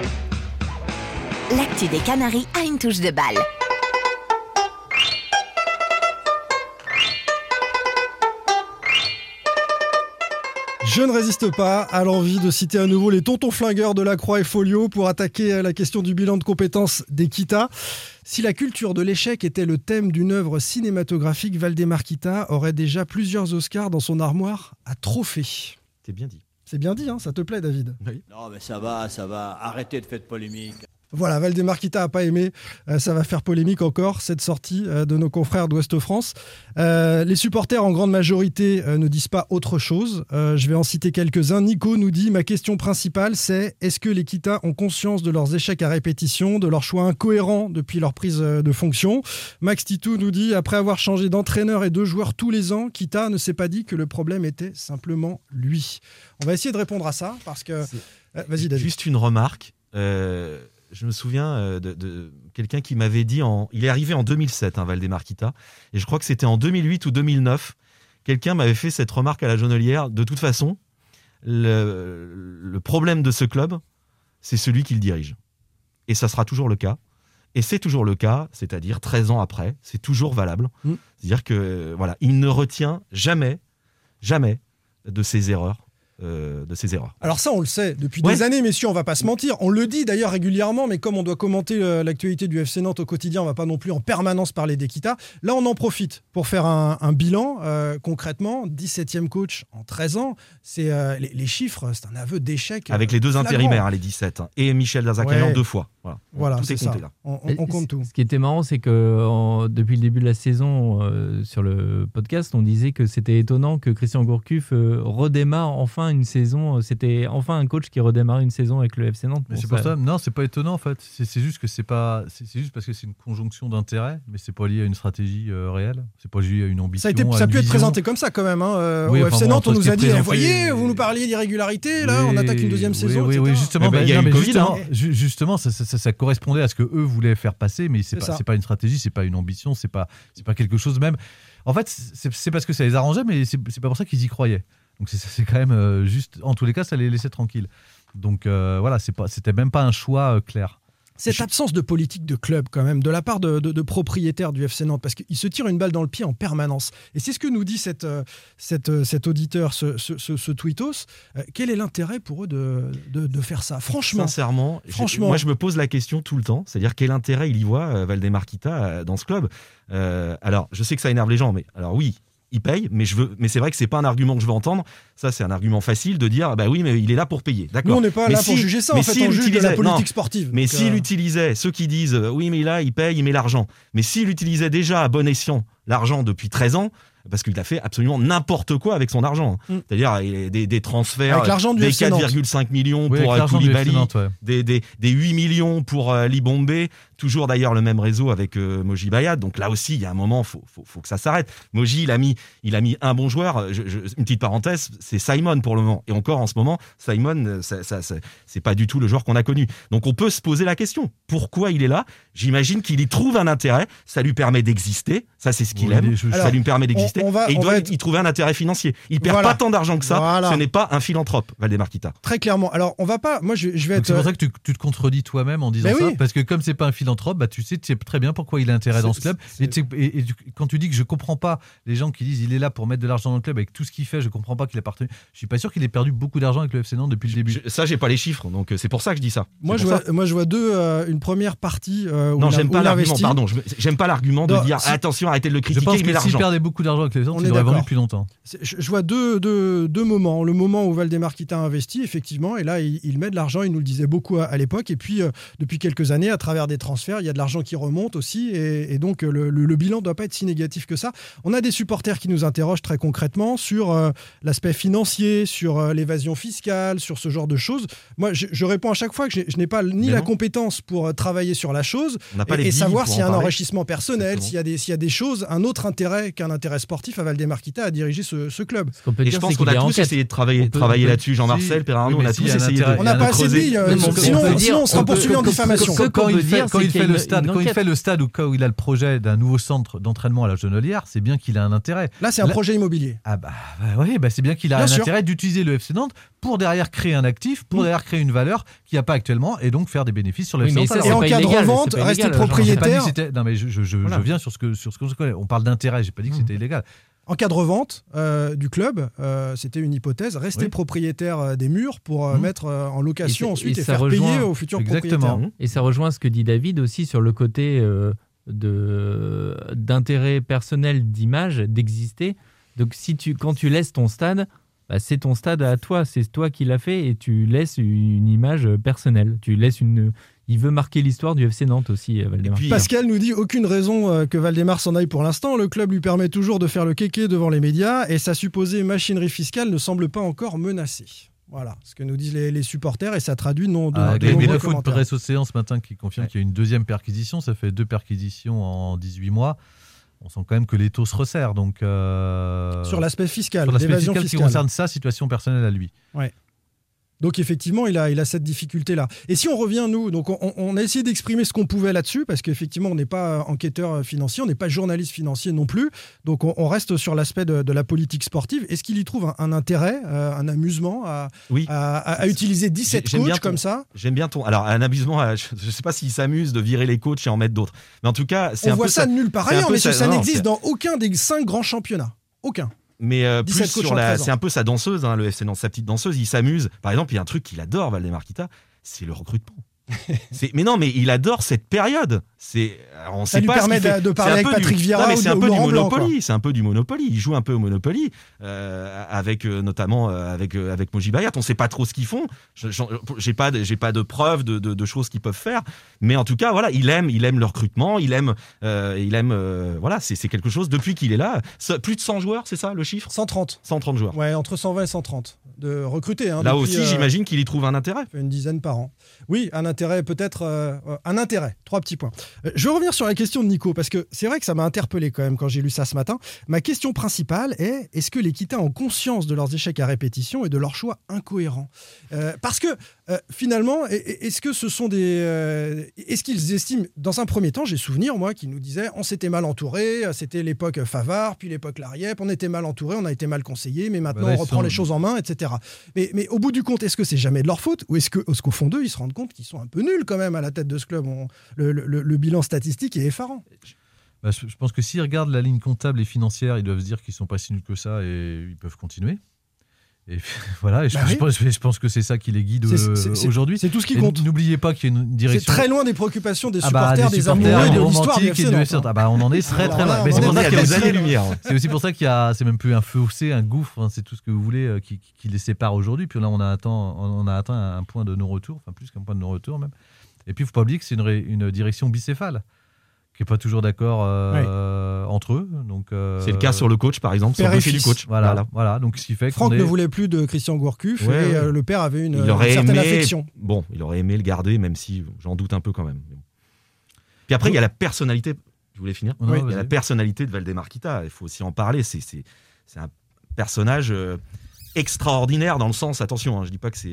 H: L'actu des Canaries a une touche de balle.
E: Je ne résiste pas à l'envie de citer à nouveau les tontons flingueurs de la Croix et Folio pour attaquer la question du bilan de compétences d'Equita. Si la culture de l'échec était le thème d'une œuvre cinématographique, Valdemar Kita aurait déjà plusieurs Oscars dans son armoire à trophées.
F: C'est bien dit.
E: C'est bien dit, hein ça te plaît, David?
G: Non, mais ça va, ça va. Arrêtez de faire de polémique.
E: Voilà, Valdemar Kita a pas aimé. Euh, ça va faire polémique encore, cette sortie euh, de nos confrères d'Ouest France. Euh, les supporters, en grande majorité, ne disent pas autre chose. Je vais en citer quelques-uns. Nico nous dit Ma question principale, c'est est-ce que les Kita ont conscience de leurs échecs à répétition, de leurs choix incohérents depuis leur prise de fonction? Max Titou nous dit Après avoir changé d'entraîneur et de joueur tous les ans, Kita ne s'est pas dit que le problème était simplement lui. On va essayer de répondre à ça parce que. Vas-y, David.
F: Juste une remarque. Euh, je me souviens euh, de, de quelqu'un qui m'avait dit en. Il est arrivé en 2007, hein, Valdemar Kita, et je crois que c'était en 2008 ou 2009. Quelqu'un m'avait fait cette remarque à la Jonelière. De toute façon, le, le problème de ce club, c'est celui qu'il dirige. Et ça sera toujours le cas. Et c'est toujours le cas, c'est-à-dire 13 ans après, c'est toujours valable.
E: Mm.
F: C'est-à-dire que voilà, il ne retient jamais, jamais de ses erreurs, euh, de ses erreurs.
E: Alors ça, on le sait depuis
F: Ouais.
E: des années, messieurs, on va pas se mentir. On le dit d'ailleurs régulièrement, mais comme on doit commenter euh, l'actualité du FC Nantes au quotidien, on va pas non plus en permanence parler d'Equita. Là, on en profite pour faire un, un bilan. euh, concrètement, 17e coach en 13 ans, c'est euh, les, les chiffres, c'est un aveu d'échec.
F: Avec
E: euh,
F: les deux
E: flagrant.
F: intérimaires, hein, les 17. hein, et Michel Dazakian
E: Ouais.
F: deux fois. Voilà,
E: Voilà,
F: tout est
E: ça.
F: là.
E: On, on-
J: Et
E: on compte tout.
J: Ce qui était marrant, c'est que en- depuis le début de la saison, euh, sur le podcast, on disait que c'était étonnant que Christian Gourcuff euh, redémarre enfin une saison. euh, C'était enfin un coach qui redémarre une saison avec le FC Nantes.
I: Mais
J: Bon,
I: c'est pour ça, non, c'est pas étonnant en fait. C'est c'est juste que c'est pas, c'est c'est juste parce que c'est une conjonction d'intérêts, mais c'est pas lié à une stratégie euh, réelle. C'est pas lié à une ambition.
E: Ça a, été, ça a pu être
I: vision.
E: présenté comme ça quand même. hein, euh,
I: Oui,
E: au
I: enfin,
E: FC
I: bon,
E: Nantes, on nous a dit,
I: présenté-
E: voyez, vous nous parliez d'irrégularité, là, on
I: Oui,
E: attaque une deuxième
I: oui,
E: saison.
I: Oui,
E: etc.
I: oui, justement,
F: Mais bah,
I: bah,
F: il y a
I: non,
F: Covid,
I: justement,
F: hein.
I: ju- justement, ça, ça- ça- ça correspondait à ce que eux voulaient faire passer, mais c'est
E: C'est
I: pas, pas une stratégie, c'est pas une ambition, c'est pas, c'est pas quelque chose même. En fait, c'est c'est parce que ça les arrangeait, mais c'est c'est pas pour ça qu'ils y croyaient. Donc c'est- c'est quand même euh, juste, en tous les cas, ça les laissait tranquilles. Donc euh, voilà, c'est pas, c'était même pas un choix euh, clair.
E: Cette absence de politique de club, quand même, de la part de, de- de propriétaires du FC Nantes, parce qu'ils se tirent une balle dans le pied en permanence. Et c'est ce que nous dit cette, euh, cette, cet auditeur, ce, ce, ce- ce tweetos. Euh, quel est l'intérêt pour eux de, de, de faire ça? Franchement.
F: Sincèrement,
E: Franchement.
F: moi je me pose la question tout le temps, c'est-à-dire quel intérêt il y voit Valdemar Kita euh, dans ce club? Euh, alors, je sais que ça énerve les gens, mais alors oui, il paye, mais je veux, mais c'est vrai que c'est pas un argument que je veux entendre. Ça, c'est un argument facile de dire, bah oui, mais il est là pour payer,
E: Nous,
F: d'accord.
E: on n'est pas
F: Mais
E: là pour
F: si-
E: juger ça,
F: mais
E: en fait,
F: s'il
E: on juge de la politique
F: non,
E: sportive.
F: Mais s'il
E: euh,
F: utilisait, ceux qui disent euh, oui, mais là, il paye, il met l'argent. Mais s'il utilisait déjà à bon escient l'argent depuis 13 ans, parce qu'il a fait absolument n'importe quoi avec son argent.
E: Mm.
F: C'est-à-dire des, des transferts,
E: Avec l'argent du
F: des
E: FC Nantes.
F: 4,5 millions
I: Oui,
F: pour euh, Koulibaly,
I: ouais.
F: des, des, des 8 millions pour euh, Libombe, toujours d'ailleurs le même réseau avec euh, Moji Bayad. Donc là aussi, il y a un moment, faut, faut, faut que ça s'arrête. Moji, il a mis, il a mis un bon joueur. Je- je- une petite parenthèse, c'est Simon pour le moment. Et encore en ce moment, Simon, euh, ça, ça, ça- c'est pas du tout le joueur qu'on a connu. Donc on peut se poser la question pourquoi il est là? J'imagine qu'il y trouve un intérêt. Ça lui permet d'exister. Ça, c'est ce qu'il
I: Oui,
F: aime. ça lui permet d'exister.
E: on- on va-
F: Et il doit
E: être-
F: y trouver un intérêt financier. Il perd
E: Voilà.
F: pas tant d'argent que ça.
E: Voilà.
F: Ce n'est pas un philanthrope, Valdemar Kita.
E: Très clairement. Alors, on va pas. Moi, je, je vais être.
I: C'est pour ça que tu, tu te contredis toi-même en disant
E: Mais
I: ça,
E: oui.
I: parce que comme c'est pas un philanthrope, bah tu sais, tu sais très bien pourquoi il a intérêt dans ce club. Et, tu sais- et- et tu- quand tu dis que je comprends pas les gens qui disent il est là pour mettre de l'argent dans le club avec tout ce qu'il fait, je comprends pas qu'il a parti. Je suis pas sûr qu'il ait perdu beaucoup d'argent avec le FC Nantes depuis le début.
F: Je- ça, j'ai pas les chiffres, donc euh, c'est pour ça que je dis ça.
E: Moi je, vois, moi, je vois deux. euh, une première partie. euh, où
F: Non, j'aime pas l'argument, pardon. je- J'aime pas l'argument de
E: Non,
F: dire
E: si-
F: attention, arrêtez de le
I: Je
F: critiquer,
I: pense que s'il
F: l'argent.
I: perdait beaucoup d'argent avec le FC Nantes,
E: On
I: il
E: est
I: aurait vendu depuis longtemps.
E: Je, je vois deux, deux, deux moments. Le moment où Valdemar a investi, effectivement, et là, il, il met de l'argent, il nous le disait beaucoup à, à l'époque. Et puis, euh, depuis quelques années, à travers des transferts, il y a de l'argent qui remonte aussi, et, et donc le, le, le bilan ne doit pas être si négatif que ça. On a des supporters qui nous interrogent très concrètement sur euh, l'aspect financier, sur euh, l'évasion fiscale, sur ce genre de choses. Moi, je, je réponds à chaque fois que je, je n'ai pas ni
F: Mais
E: la
F: non.
E: compétence pour euh, travailler sur la chose
F: On n'a pas
E: et,
F: les
E: et savoir s'il y a un
F: parler.
E: enrichissement personnel, s'il y, a des- s'il y a des choses, un autre intérêt qu'un intérêt sportif à Valdemarquita à diriger ce, ce club.
J: Ce qu'on peut
F: Et
J: dire,
F: je pense qu'on a tous essayé de travailler, travailler là-dessus. Jean-Marcel,
I: Oui,
F: on a tous essayé de.
E: On n'a pas assez euh,
J: on-
E: sinon,
J: on
E: sera poursuivi en diffamation.
I: quand, il quand il fait le stade,
J: une
I: quand il
J: enquête.
I: fait le stade ou quand il a le projet d'un nouveau centre d'entraînement à la Genolière, c'est bien qu'il a un intérêt.
E: Là, c'est un
I: Là-
E: projet immobilier.
I: Ah bah, bah oui, bah c'est bien qu'il a
E: Bien
I: un
E: sûr.
I: intérêt d'utiliser le FC Nantes pour derrière créer un actif, pour
E: Mm.
I: derrière créer une valeur qu'il n'y a pas actuellement et donc faire des bénéfices sur le
J: Oui,
I: FC
J: mais
I: Nantes.
E: Et en cas de revente, rester propriétaire.
I: Non mais je, je- je-
F: Voilà.
I: je viens sur ce que sur ce qu'on se connaît. On parle d'intérêt. J'ai pas dit que
E: Mm.
I: c'était illégal.
E: En cas de revente euh, du club, euh, c'était une hypothèse, rester
I: Oui.
E: propriétaire euh, des murs pour euh,
I: Mhm.
E: mettre en location
J: Et
E: ensuite
J: et
E: et, faire
J: rejoint-
E: payer aux futurs
I: Exactement.
E: propriétaires.
J: Et ça rejoint ce que dit David aussi sur le côté de d'intérêt personnel, d'image, d'exister. Donc si tu quand tu laisses ton stade, bah, c'est ton stade à toi, c'est toi qui l'as fait et tu laisses une image personnelle. Tu laisses une. Il veut marquer l'histoire du FC Nantes aussi, euh, Valdemar.
F: puis,
E: Pascal nous dit aucune raison euh, que Valdemar s'en aille pour l'instant. Le club lui permet toujours de faire le kéké devant les médias et sa supposée machinerie fiscale ne semble pas encore menacée. Voilà ce que nous disent les, les supporters et ça traduit non de,
I: Ah,
E: de
I: de
E: commentaires.
I: Presse Océan ce matin qui confirme
E: Ouais.
I: qu'il y a une deuxième perquisition. Ça fait deux perquisitions en 18 mois. On sent quand même que les taux se resserrent. Donc, euh,
E: Sur l'aspect fiscal,
I: sur l'aspect
E: l'évasion
I: fiscal qui
E: fiscale.
I: concerne sa situation personnelle à lui.
E: Donc effectivement, il a, il a cette difficulté-là. Et si on revient, nous, donc on, on a essayé d'exprimer ce qu'on pouvait là-dessus, parce qu'effectivement, on n'est pas enquêteur financier, on n'est pas journaliste financier non plus. Donc on, on reste sur l'aspect de, de la politique sportive. Est-ce qu'il y trouve un, un intérêt, euh, un amusement à,
F: Oui.
E: à, à- à utiliser 17
F: J'aime bien
E: coachs
F: ton-
E: comme ça?
F: J'aime bien ton. Alors, un amusement, je ne sais pas s'il s'amuse de virer les coachs et en mettre d'autres. Mais en tout cas, c'est
E: On
F: un
E: voit
F: peu
E: ça de nulle part ailleurs, mais
F: ça-
E: n'existe dans aucun des cinq grands championnats. Aucun.
F: Mais euh,
E: 17
F: plus sur la,
E: 13 ans.
F: c'est un peu sa danseuse, hein, le FC Nantes, sa petite danseuse. Il s'amuse. Par exemple, il y a un truc qu'il adore, Valdemarquita, c'est le recrutement. mais non, mais il adore cette période. C'est, alors, on
E: Ça
F: sait
E: lui
F: pas
E: permet de- parler avec Patrick Vieira
F: c'est un peu du Monopoly. C'est un peu du Monopoly. Il joue un peu au Monopoly euh, avec euh, notamment euh, avec avec Moji Bayat. On sait pas trop ce qu'ils font. J'ai pas j'ai pas de preuves de, de, de choses qu'ils peuvent faire. Mais en tout cas, voilà, il aime il aime le recrutement. Il aime euh, il aime euh, voilà, c'est quelque chose depuis qu'il est là. Plus de 100 joueurs, c'est ça le chiffre?
E: 130.
F: 130 joueurs.
E: Ouais, entre 120 et 130 de recruter. hein,
F: Là
E: depuis,
F: aussi,
E: euh,
F: j'imagine qu'il y trouve un intérêt.
E: une dizaine par an. Oui, un intérêt peut-être, euh, euh, un intérêt. Trois petits points. Je vais revenir sur la question de Nico parce que c'est vrai que ça m'a interpellé quand même quand j'ai lu ça ce matin. Ma question principale est est-ce que les Quitains ont conscience de leurs échecs à répétition et de leurs choix incohérents? Parce que euh, finalement, est-ce que ce sont des, euh, est-ce qu'ils estiment dans un premier temps, j'ai souvenir moi qui nous disait on s'était mal entouré, c'était l'époque Favard, puis l'époque Lariep, on était mal entouré, on a été mal conseillé, mais maintenant
I: Bah là,
E: on reprend
I: sont-
E: les choses en main, etc. Mais, mais au bout du compte, est-ce que c'est jamais de leur faute ou est-ce qu'au fond d'eux, ils se rendent compte qu'ils sont un peu nuls quand même à la tête de ce club? On- le, le- le bilan statistique est effarant.
I: Bah, je je pense que s'ils regardent la ligne comptable et financière, ils doivent se dire qu'ils sont pas si nuls que ça et ils peuvent continuer. Et voilà, et je,
E: Bah
I: je
E: oui.
I: pense, je pense que c'est ça qui les guide
E: C'est-
I: euh,
E: c'est- c'est-
I: aujourd'hui.
E: C'est tout ce qui
I: Et
E: compte.
I: N'oubliez pas qu'il y a une
E: C'est
I: direction.
E: très loin des préoccupations des
I: Ah bah,
E: supporters, des,
I: supporters,
E: amoureux
I: des
E: de l'histoire hein.
I: Ah bah, on en est très très loin. c'est
E: est
I: pour ça qu'il y a
E: des
I: aussi-
F: années-lumière.
I: c'est aussi pour ça qu'il y a, c'est même plus un fossé, un gouffre, hein, c'est tout ce que vous voulez euh, qui, les sépare aujourd'hui. Puis là, on a atteint, on a atteint un point de non-retour, enfin plus qu'un point de non-retour même. Et puis, il faut pas oublier que c'est une, une direction bicéphale qui est pas toujours d'accord euh, entre eux. Donc, euh,
F: C'est le cas sur le coach, par exemple, sur le du coach.
I: Voilà, voilà. Donc, ce qui fait
E: Franck
I: est.
E: ne voulait plus de Christian Gourcuff
F: Ouais,
E: et
F: ouais.
E: euh, le père avait une,
F: Il
E: une
F: aurait
E: certaine
F: aimé.
E: affection.
F: Bon, il aurait aimé le garder, même si j'en doute un peu quand même. Puis après, il y a la personnalité. Je voulais finir.
I: Non,
F: il y a la personnalité de Valdemarquita. Il faut aussi en parler. C'est c'est c'est un personnage. Extraordinaire dans le sens attention hein, je dis pas que c'est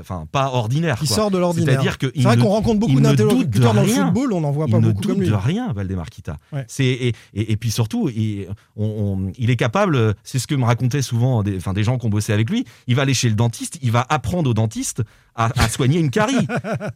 F: enfin pas ordinaire
E: Qui
F: quoi.
E: sort de l'ordinaire.
F: c'est-à-dire que
E: C'est vrai qu'on rencontre beaucoup d'interlocuteurs dans le football, on n'en voit pas beaucoup
F: doute
E: comme lui.
F: de rien, Valdemarquita.
E: Ouais.
F: C'est et, et, et puis surtout, il, on- on- il est capable. C'est ce que me racontaient souvent des, enfin, des gens qui ont bossé avec lui. Il va aller chez le dentiste, il va apprendre au dentiste à, à soigner une carie.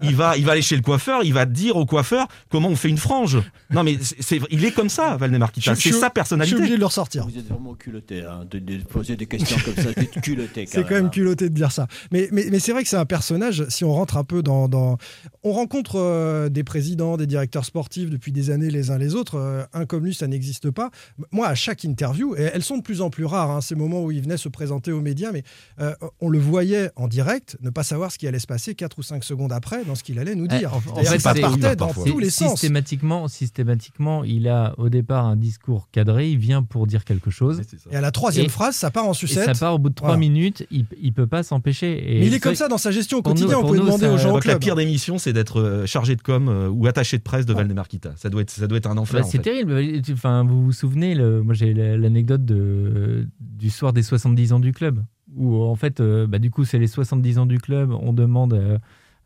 F: Il va, il va aller chez le coiffeur, il va dire au coiffeur comment on fait une frange. Non mais c'est, c'est- il est comme ça, Valdemarquita.
E: Je-
F: C'est
E: je-
F: sa
E: Je suis
F: personnalité.
E: obligé de le ressortir.
G: Vous êtes vraiment culotté hein, de, de poser des questions comme ça. Vous êtes culotté quand
E: C'est quand même
G: hein.
E: culotté de dire ça. Mais, mais, mais c'est vrai que c'est un personnage, si on rentre un peu dans... dans- On rencontre euh, des présidents, des directeurs sportifs depuis des années les uns les autres. euh, un comme lui, ça n'existe pas. Moi, à chaque interview, et elles sont de plus en plus rares, hein, ces moments où il venait se présenter aux médias, mais euh, on le voyait en direct, ne pas savoir ce qui allait se passer 4 ou 5 secondes après dans ce qu'il allait nous
J: Eh,
E: dire.
J: en- en
E: C'est-à-dire
J: fait,
E: que ça partait dans tous les sens.
J: Systématiquement, systématiquement, il a au départ un discours cadré, il vient pour dire quelque chose.
E: Et à la troisième
J: Et-
E: phrase, ça part en
J: Et
E: sucette.
J: ça part au bout de trois
E: Voilà.
J: minutes, il, il peut pas s'empêcher. Et
E: Mais il est comme ça dans sa gestion au
J: nous-
E: quotidien. on peut
J: nous,
E: demander aux gens au
F: crois que la pire des missions, c'est d'être euh, chargé de com euh, ou attaché de presse de Valdemarquita. Ça doit être, ça doit être un enfer.
J: Bah,
F: en
J: c'est terrible. Enfin, vous vous souvenez, le- moi j'ai la- l'anecdote de, du soir des 70 ans du club, où en fait, euh, bah, du coup, c'est les 70 ans du club. On demande euh,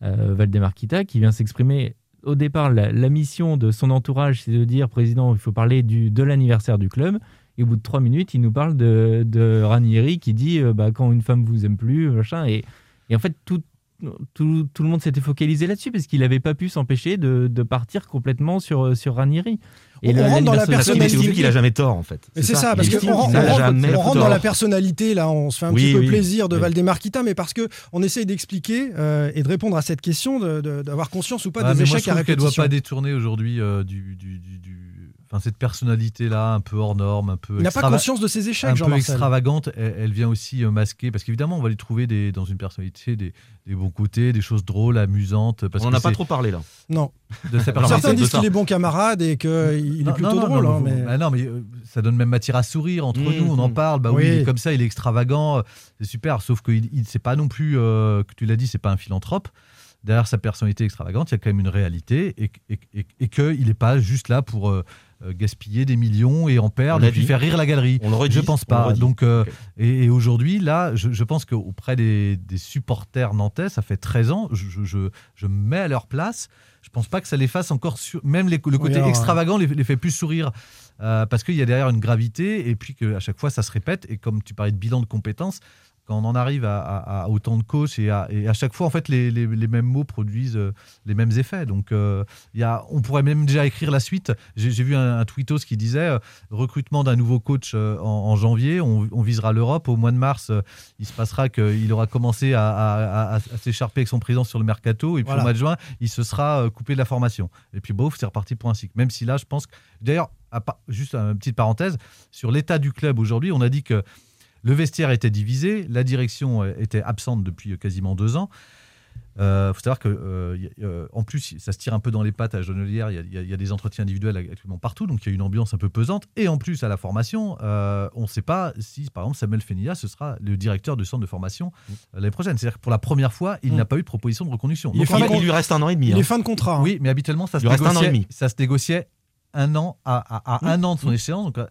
J: euh, Valdemarquita qui vient s'exprimer. Au départ, la, mission de son entourage, c'est de dire président, il faut parler du, de l'anniversaire du club. Et au bout de trois minutes, il nous parle de, Ranieri qui dit euh, bah, quand une femme vous aime plus, machin. Et, et en fait, tout, tout, tout le monde s'était focalisé là-dessus parce qu'il n'avait pas pu s'empêcher de, de partir complètement sur, sur Ranieri.
E: On
J: le-
E: rentre dans la
J: l'anniversaire-
F: Parce qu'il
E: personnalité.
F: estime qu'il a jamais tort en fait.
E: C'est ça, parce qu'on rentre, on on dans la personnalité, là, on se fait un
F: Oui,
E: petit peu
F: oui.
E: plaisir de
F: Oui.
E: Valdemarquita, mais parce que on essaye d'expliquer euh, et de répondre à cette question, de- de- d'avoir conscience ou pas
I: Ah,
E: des
I: mais moi,
E: échecs
I: je
E: à
I: trouve qu'elle doit
E: répétition.
I: pas détourner aujourd'hui euh, du, du, du- du- Enfin, cette personnalité-là, un peu hors norme, un peu.
E: Il n'a pas conscience de ses échecs,
I: un peu extravagante, elle, elle vient aussi euh, masquer, parce qu'évidemment, on va lui trouver des, dans une personnalité des, des bons côtés, des choses drôles, amusantes. Parce
F: On
I: que
F: n'en a pas trop parlé là.
E: Non.
I: de sa
E: Certains
I: personnalité.
E: disent qu'il est bon camarade et qu'il est plutôt
I: non, non,
E: drôle.
I: non,
E: hein,
I: mais,
E: mais...
I: bah non, mais euh, ça donne même matière à sourire entre
F: Mmh,
I: nous, on en
F: mmh.
I: parle. Bah oui,
E: Oui.
I: il est comme ça, il est extravagant, euh, c'est super. Sauf qu'il il, c'est pas non plus, euh, que tu l'as dit, c'est pas un philanthrope. Derrière sa personnalité extravagante, il y a quand même une réalité et, et, et, et qu'il n'est pas juste là pour gaspiller des millions et en perdre
F: l'a
I: et puis faire rire la galerie.
F: On le redit.
I: Je pense pas. Donc, euh, et, et aujourd'hui, là, je, je pense qu'auprès des, des supporters nantais, ça fait 13 ans, je, je, je- me mets à leur place. Je pense pas que ça les fasse encore. sur- Même les- le côté
E: alors,
I: extravagant les, les fait plus sourire. euh, parce qu'il y a derrière une gravité et puis qu'à chaque fois ça se répète. Et comme tu parlais de bilan de compétences, quand on en arrive à, à- à autant de coachs et à, et à chaque fois, en fait, les, les- les mêmes mots produisent euh, les mêmes effets. Donc, euh, il y a, on pourrait même déjà écrire la suite. J'ai vu un, un tweetos qui disait euh, recrutement d'un nouveau coach euh, en, en janvier, on, on visera l'Europe. Au mois de mars, il se passera qu'il aura commencé à, s'écharper avec son président sur le mercato. Et puis
E: Voilà.
I: au mois de juin, il se sera coupé de la formation. Et puis, bof, c'est reparti pour un cycle. Même si là, je pense que. D'ailleurs, juste une petite parenthèse, sur l'état du club aujourd'hui, on a dit que le vestiaire était divisé, la direction euh, était absente depuis euh, quasiment deux ans. Il faut savoir que, euh, y a- euh, en plus, ça se tire un peu dans les pattes à Jonelière. Il y a- y, y des entretiens individuels actuellement partout, donc il y a une ambiance un peu pesante. Et en plus, à la formation, euh, on ne sait pas si, par exemple, Samuel Fenilla, ce sera le directeur du centre de formation euh, l'année prochaine. C'est-à-dire que pour la première fois, il
E: Mm.
I: n'a pas eu de proposition de reconduction.
E: Il
I: Donc,
E: fin
F: Il, lui reste un an et demi.
E: Il
F: hein.
E: est fin de contrat. hein.
I: oui, mais habituellement, ça
F: Il
I: se,
F: lui reste un an et
I: négociait,
F: demi.
I: ça se négociait un an à, à- à un an de son échéance. Donc, euh,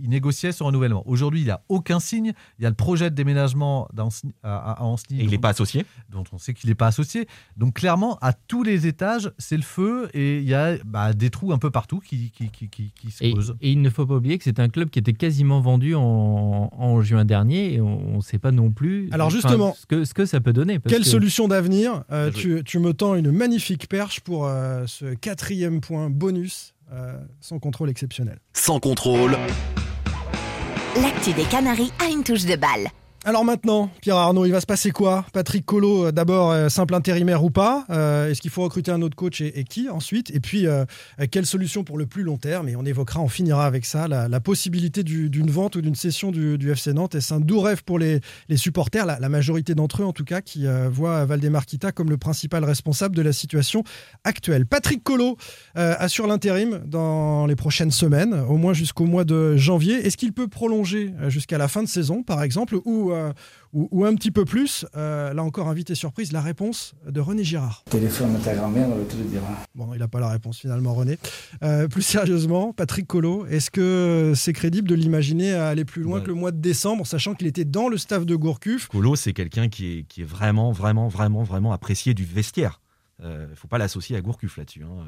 I: il négociait son renouvellement. Aujourd'hui, il n'y a aucun signe. Il y a le projet de déménagement à,
F: Et il n'est pas associé?
I: dont on sait qu'il n'est pas associé. Donc, clairement, à tous les étages, c'est le feu et il y a bah, des trous un peu partout qui, qui, qui, qui- qui se
J: Et,
I: posent.
J: et il ne faut pas oublier que c'est un club qui était quasiment vendu en, en juin dernier et on ne sait pas non plus
E: Alors, justement,
J: ce, que, ce que ça peut donner. parce
E: Quelle
J: que-
E: solution d'avenir? Euh, tu, tu me tends une magnifique perche pour euh, ce quatrième point bonus euh, sans contrôle exceptionnel.
A: Sans contrôle,
H: L'actu des Canaries a une touche de balle.
E: Alors maintenant, Pierre Arnaud, il va se passer quoi? Patrick Collot, euh, d'abord euh, simple intérimaire ou pas? Euh, Est-ce qu'il faut recruter un autre coach et, qui ensuite? Et puis, quelle solution pour le plus long terme? Et on évoquera, on finira avec ça, la, possibilité du- d'une vente ou d'une cession du, FC Nantes. Est-ce un doux rêve pour les, supporters, la, majorité d'entre eux en tout cas, qui voient Valdemar Kita comme le principal responsable de la situation actuelle. Patrick Collot assure l'intérim dans les prochaines semaines, au moins jusqu'au mois de janvier. Est-ce qu'il peut prolonger jusqu'à la fin de saison, par exemple, ou, euh, ou, ou un petit peu plus Euh, Là encore, invité surprise, la réponse de René Girard.
K: Téléphone à ta grand-mère, elle te le dire.
E: Bon, il n'a pas la réponse finalement, René. Euh, plus sérieusement, Patrick Collot, est-ce que c'est crédible de l'imaginer à aller plus loin
F: Ouais.
E: que le mois de décembre, sachant qu'il était dans le staff de Gourcuff?
F: Colo, c'est quelqu'un qui est, qui est vraiment, vraiment, vraiment, vraiment apprécié du vestiaire. Il ne faut pas l'associer à Gourcuff là-dessus. hein.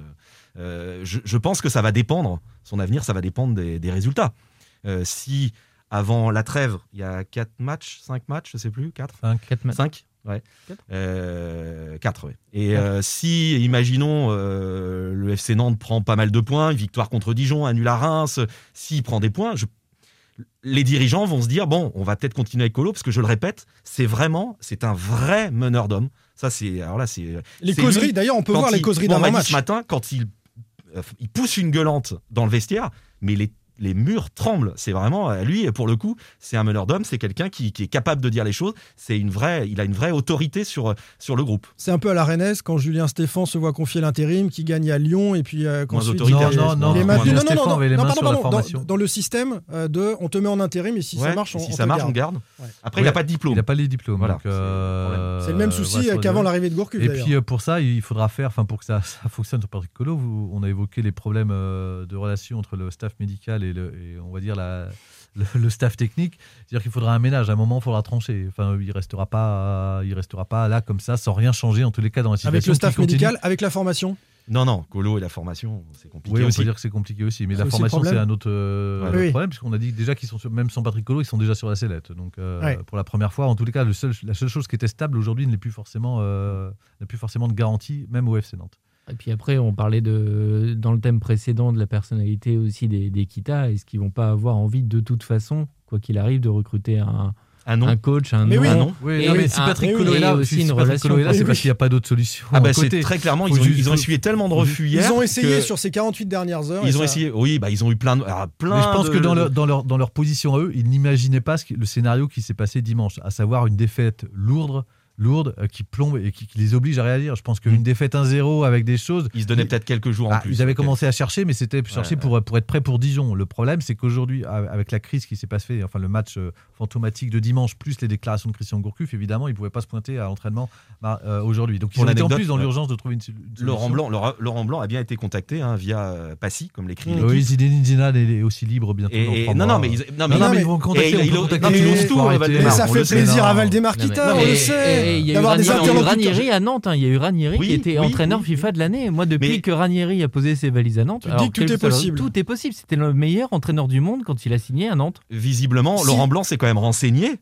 F: Euh, je, je pense que ça va dépendre, son avenir, ça va dépendre des, des résultats. Euh, si avant la trêve, il y a 4 matchs, 5 matchs, je sais plus, 4
I: Cinq.
J: Quatre ma-
F: 5 Ouais.
J: Quatre.
F: 4, ouais. Et euh, si, imaginons, euh, le FC Nantes prend pas mal de points, une victoire contre Dijon, un nul à Reims, s'il prend des points, je- les dirigeants vont se dire bon, on va peut-être continuer avec Colo parce que je le répète, c'est vraiment, c'est un vrai meneur d'hommes. Ça, c'est alors là, c'est
E: Les causeries, d'ailleurs, on peut voir les
F: il-
E: causeries
F: moi, on m'a dit
E: d'avant-match.
F: ce matin quand il, euh, il pousse une gueulante dans le vestiaire, mais les les murs tremblent. C'est vraiment euh, lui, pour le coup, c'est un meneur d'hommes, c'est quelqu'un qui, qui est capable de dire les choses. C'est une vraie, il a une vraie autorité sur sur le groupe.
E: C'est un peu à la Rennes quand Julien Stéphan se voit confier l'intérim, qui gagne à Lyon et puis euh,
F: Moins
E: qu'ensuite
F: autoritaire,
E: il-
I: non, non, non,
E: maintenu.
I: Julien
E: non, non, non,
I: les
E: non,
I: mains
E: pardon,
I: sur la
E: pardon, dans- le système euh, de, on te met en intérim et si ça marche, on,
F: si
E: on
F: ça
E: te
F: marche,
E: garde.
F: on garde.
E: Ouais.
F: Après, il n'a pas de diplôme.
I: Il n'a pas les diplômes.
F: Voilà,
I: donc,
F: c'est le
I: euh,
E: C'est le même souci qu'avant l'arrivée de Gourcuff
I: Et puis pour ça, il faudra faire, enfin pour que ça, ça fonctionne sur Patrick Collot, vous- on a évoqué les problèmes de relation entre le staff médical et, le, et on va dire la, le, le staff technique. C'est-à-dire qu'il faudra un ménage. À un moment, il faudra trancher. Enfin, il restera pas, il restera pas là comme ça, sans rien changer en tous les cas dans la situation.
E: Avec le staff médical, avec la formation?
F: Non, non, Colo et la formation, c'est compliqué
I: Oui, on
F: aussi.
I: peut dire que c'est compliqué aussi, mais la
E: aussi
I: formation c'est un autre euh,
E: Oui,
I: problème puisqu'on a dit déjà qu'ils sont sur- même sans Patrick Collot, ils sont déjà sur la sellette. Donc euh,
E: Ouais.
I: pour la première fois, en tous les cas, le seul- la seule chose qui était stable aujourd'hui n'est plus forcément, euh, n'a plus forcément de garantie, même au FC Nantes.
J: Et puis après, on parlait de, dans le thème précédent de la personnalité aussi des, des Kita. Est-ce qu'ils vont pas avoir envie de toute façon, quoi qu'il arrive, de recruter un,
F: Un nom.
J: un coach, un
E: Mais oui.
J: nom
F: Un nom.
I: Oui,
J: Et
I: non, mais si Patrick
J: et
I: Collot est là,
J: aussi
I: si
J: une relation.
I: Là, c'est
E: Oui,
I: parce
E: oui.
I: qu'il n'y a pas d'autre solution.
F: Ah bah c'est très clairement, ils ont, ils ont essuyé tellement de refus hier.
E: Ils ont essayé sur ces 48 dernières heures.
F: Ils ont
E: ça-
F: essayé. Oui, bah ils ont eu plein de. alors, plein
I: Mais je pense
F: de-
I: que dans, leur, dans, leur, dans leur position à eux, ils n'imaginaient pas ce le scénario qui s'est passé dimanche, à savoir une défaite lourde, lourde euh, qui plombe et qui, qui les oblige à réagir. Je pense qu'une
F: Mm.
I: défaite 1-0 avec des choses.
F: Ils se donnaient peut-être quelques jours en
I: Ah,
F: plus.
I: ils avaient commencé à chercher, mais c'était chercher
F: Ouais,
I: pour, pour être prêt pour Dijon. Le problème, c'est qu'aujourd'hui, avec la crise qui s'est passée, enfin le match euh, fantomatique de dimanche, plus les déclarations de Christian Gourcuff, évidemment, ils ne pouvaient pas se pointer à l'entraînement bah, euh, aujourd'hui. Donc ils été en plus dans l'urgence de trouver une, solution.
F: Laurent Blanc, Laurent, Laurent Blanc a bien été contacté hein, via Passy, comme l'écrit.
I: Oui, Zinedine Zidane est aussi libre bientôt.
F: Et- et- non, non, mais ils, non,
I: mais ils vont contacter,
F: et
I: on
F: il-
I: peut
F: il-
I: contacter
F: non, mais
E: ça fait
F: sait.
E: plaisir à. Valdemar on le sait.
J: Et il y a eu Ranieri- il a à Nantes. hein. Il y a eu Ranieri
F: Oui,
J: qui était
F: oui,
J: entraîneur
F: oui.
J: FIFA de l'année. Moi, depuis
F: Mais-
J: que Ranieri a posé ses valises à Nantes,
E: Tu dis
J: alors,
E: que tout est possible.
J: Tout est possible. C'était le meilleur entraîneur du monde quand il a signé à Nantes.
F: Visiblement,
E: Si.
F: Laurent Blanc s'est quand même renseigné.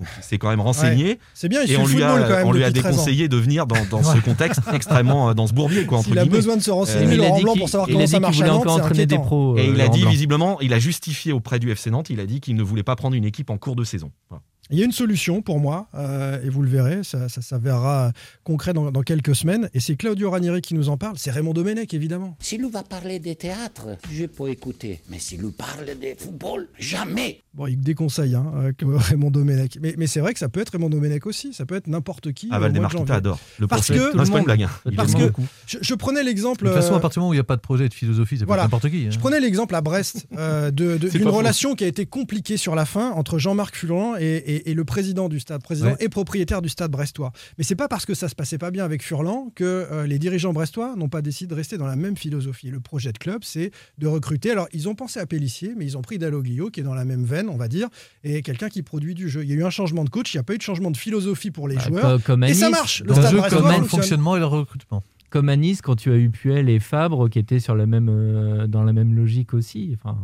F: Il s'est quand même renseigné.
E: C'est bien, il
F: et on lui
E: football quand
F: a,
E: même
F: on lui a
E: depuis 13 ans.
F: déconseillé de venir dans, dans ce contexte extrêmement euh, dans ce bourbier quoi entre
E: S'il a
F: guillemets.
E: besoin de se
F: Euh,
E: renseigner,
J: il a
E: Laurent
J: dit
E: Blanc,
J: qu'il-
E: pour savoir
J: il
E: comment
J: a
E: ça
J: dit
E: marche
J: qu'il entraîner des pros.
F: Et
J: euh,
F: il a dit
J: Blanc.
F: visiblement, il a justifié auprès du FC Nantes, il a dit qu'il ne voulait pas prendre une équipe en cours de saison. Voilà.
E: Il y a une solution pour moi, euh, et vous le verrez, ça, ça s'avérera concret dans, dans quelques semaines, et c'est Claudio Ranieri qui nous en parle, c'est Raymond Domenech évidemment.
L: S'il nous va parler des théâtres, je peux écouter. Mais s'il nous parle de football, jamais.
E: Bon, il déconseille hein, euh, Raymond Domenech. Mais, mais c'est vrai que ça peut être Raymond Domenech aussi, ça peut être n'importe qui.
F: Ah
E: euh,
F: Valdemar adore. Le
E: Parce que-
F: Non, c'est pas une blague. hein.
E: Parce que je, je prenais l'exemple.
I: De toute façon,
E: euh,
I: à partir du moment où il n'y a pas de projet et de philosophie, c'est
E: Voilà.
I: pas n'importe qui. hein.
E: Je prenais l'exemple à Brest euh, de- de-
I: C'est
E: d'une
I: faux.
E: relation qui a été compliquée sur la fin entre Jean-Marc Furlan et, et- et le président du stade, président
I: Ouais.
E: et propriétaire du stade brestois. Mais c'est pas parce que ça se passait pas bien avec Furlan que euh, les dirigeants brestois n'ont pas décidé de rester dans la même philosophie. Le projet de club, c'est de recruter. Alors ils ont pensé à Pellissier, mais ils ont pris Dalloglio qui est dans la même veine, on va dire, et quelqu'un qui produit du jeu. Il y a eu un changement de coach, il n'y a pas eu de changement de philosophie pour les
J: Bah,
E: joueurs.
J: comme
E: et ça marche. Le stade
I: jeu
E: brestois
I: comme dans le
E: fonctionne.
I: fonctionnement et le recrutement.
J: Comme à Nice, quand tu as eu Puel et Fabre qui étaient sur la même, euh, dans la même logique aussi. Enfin,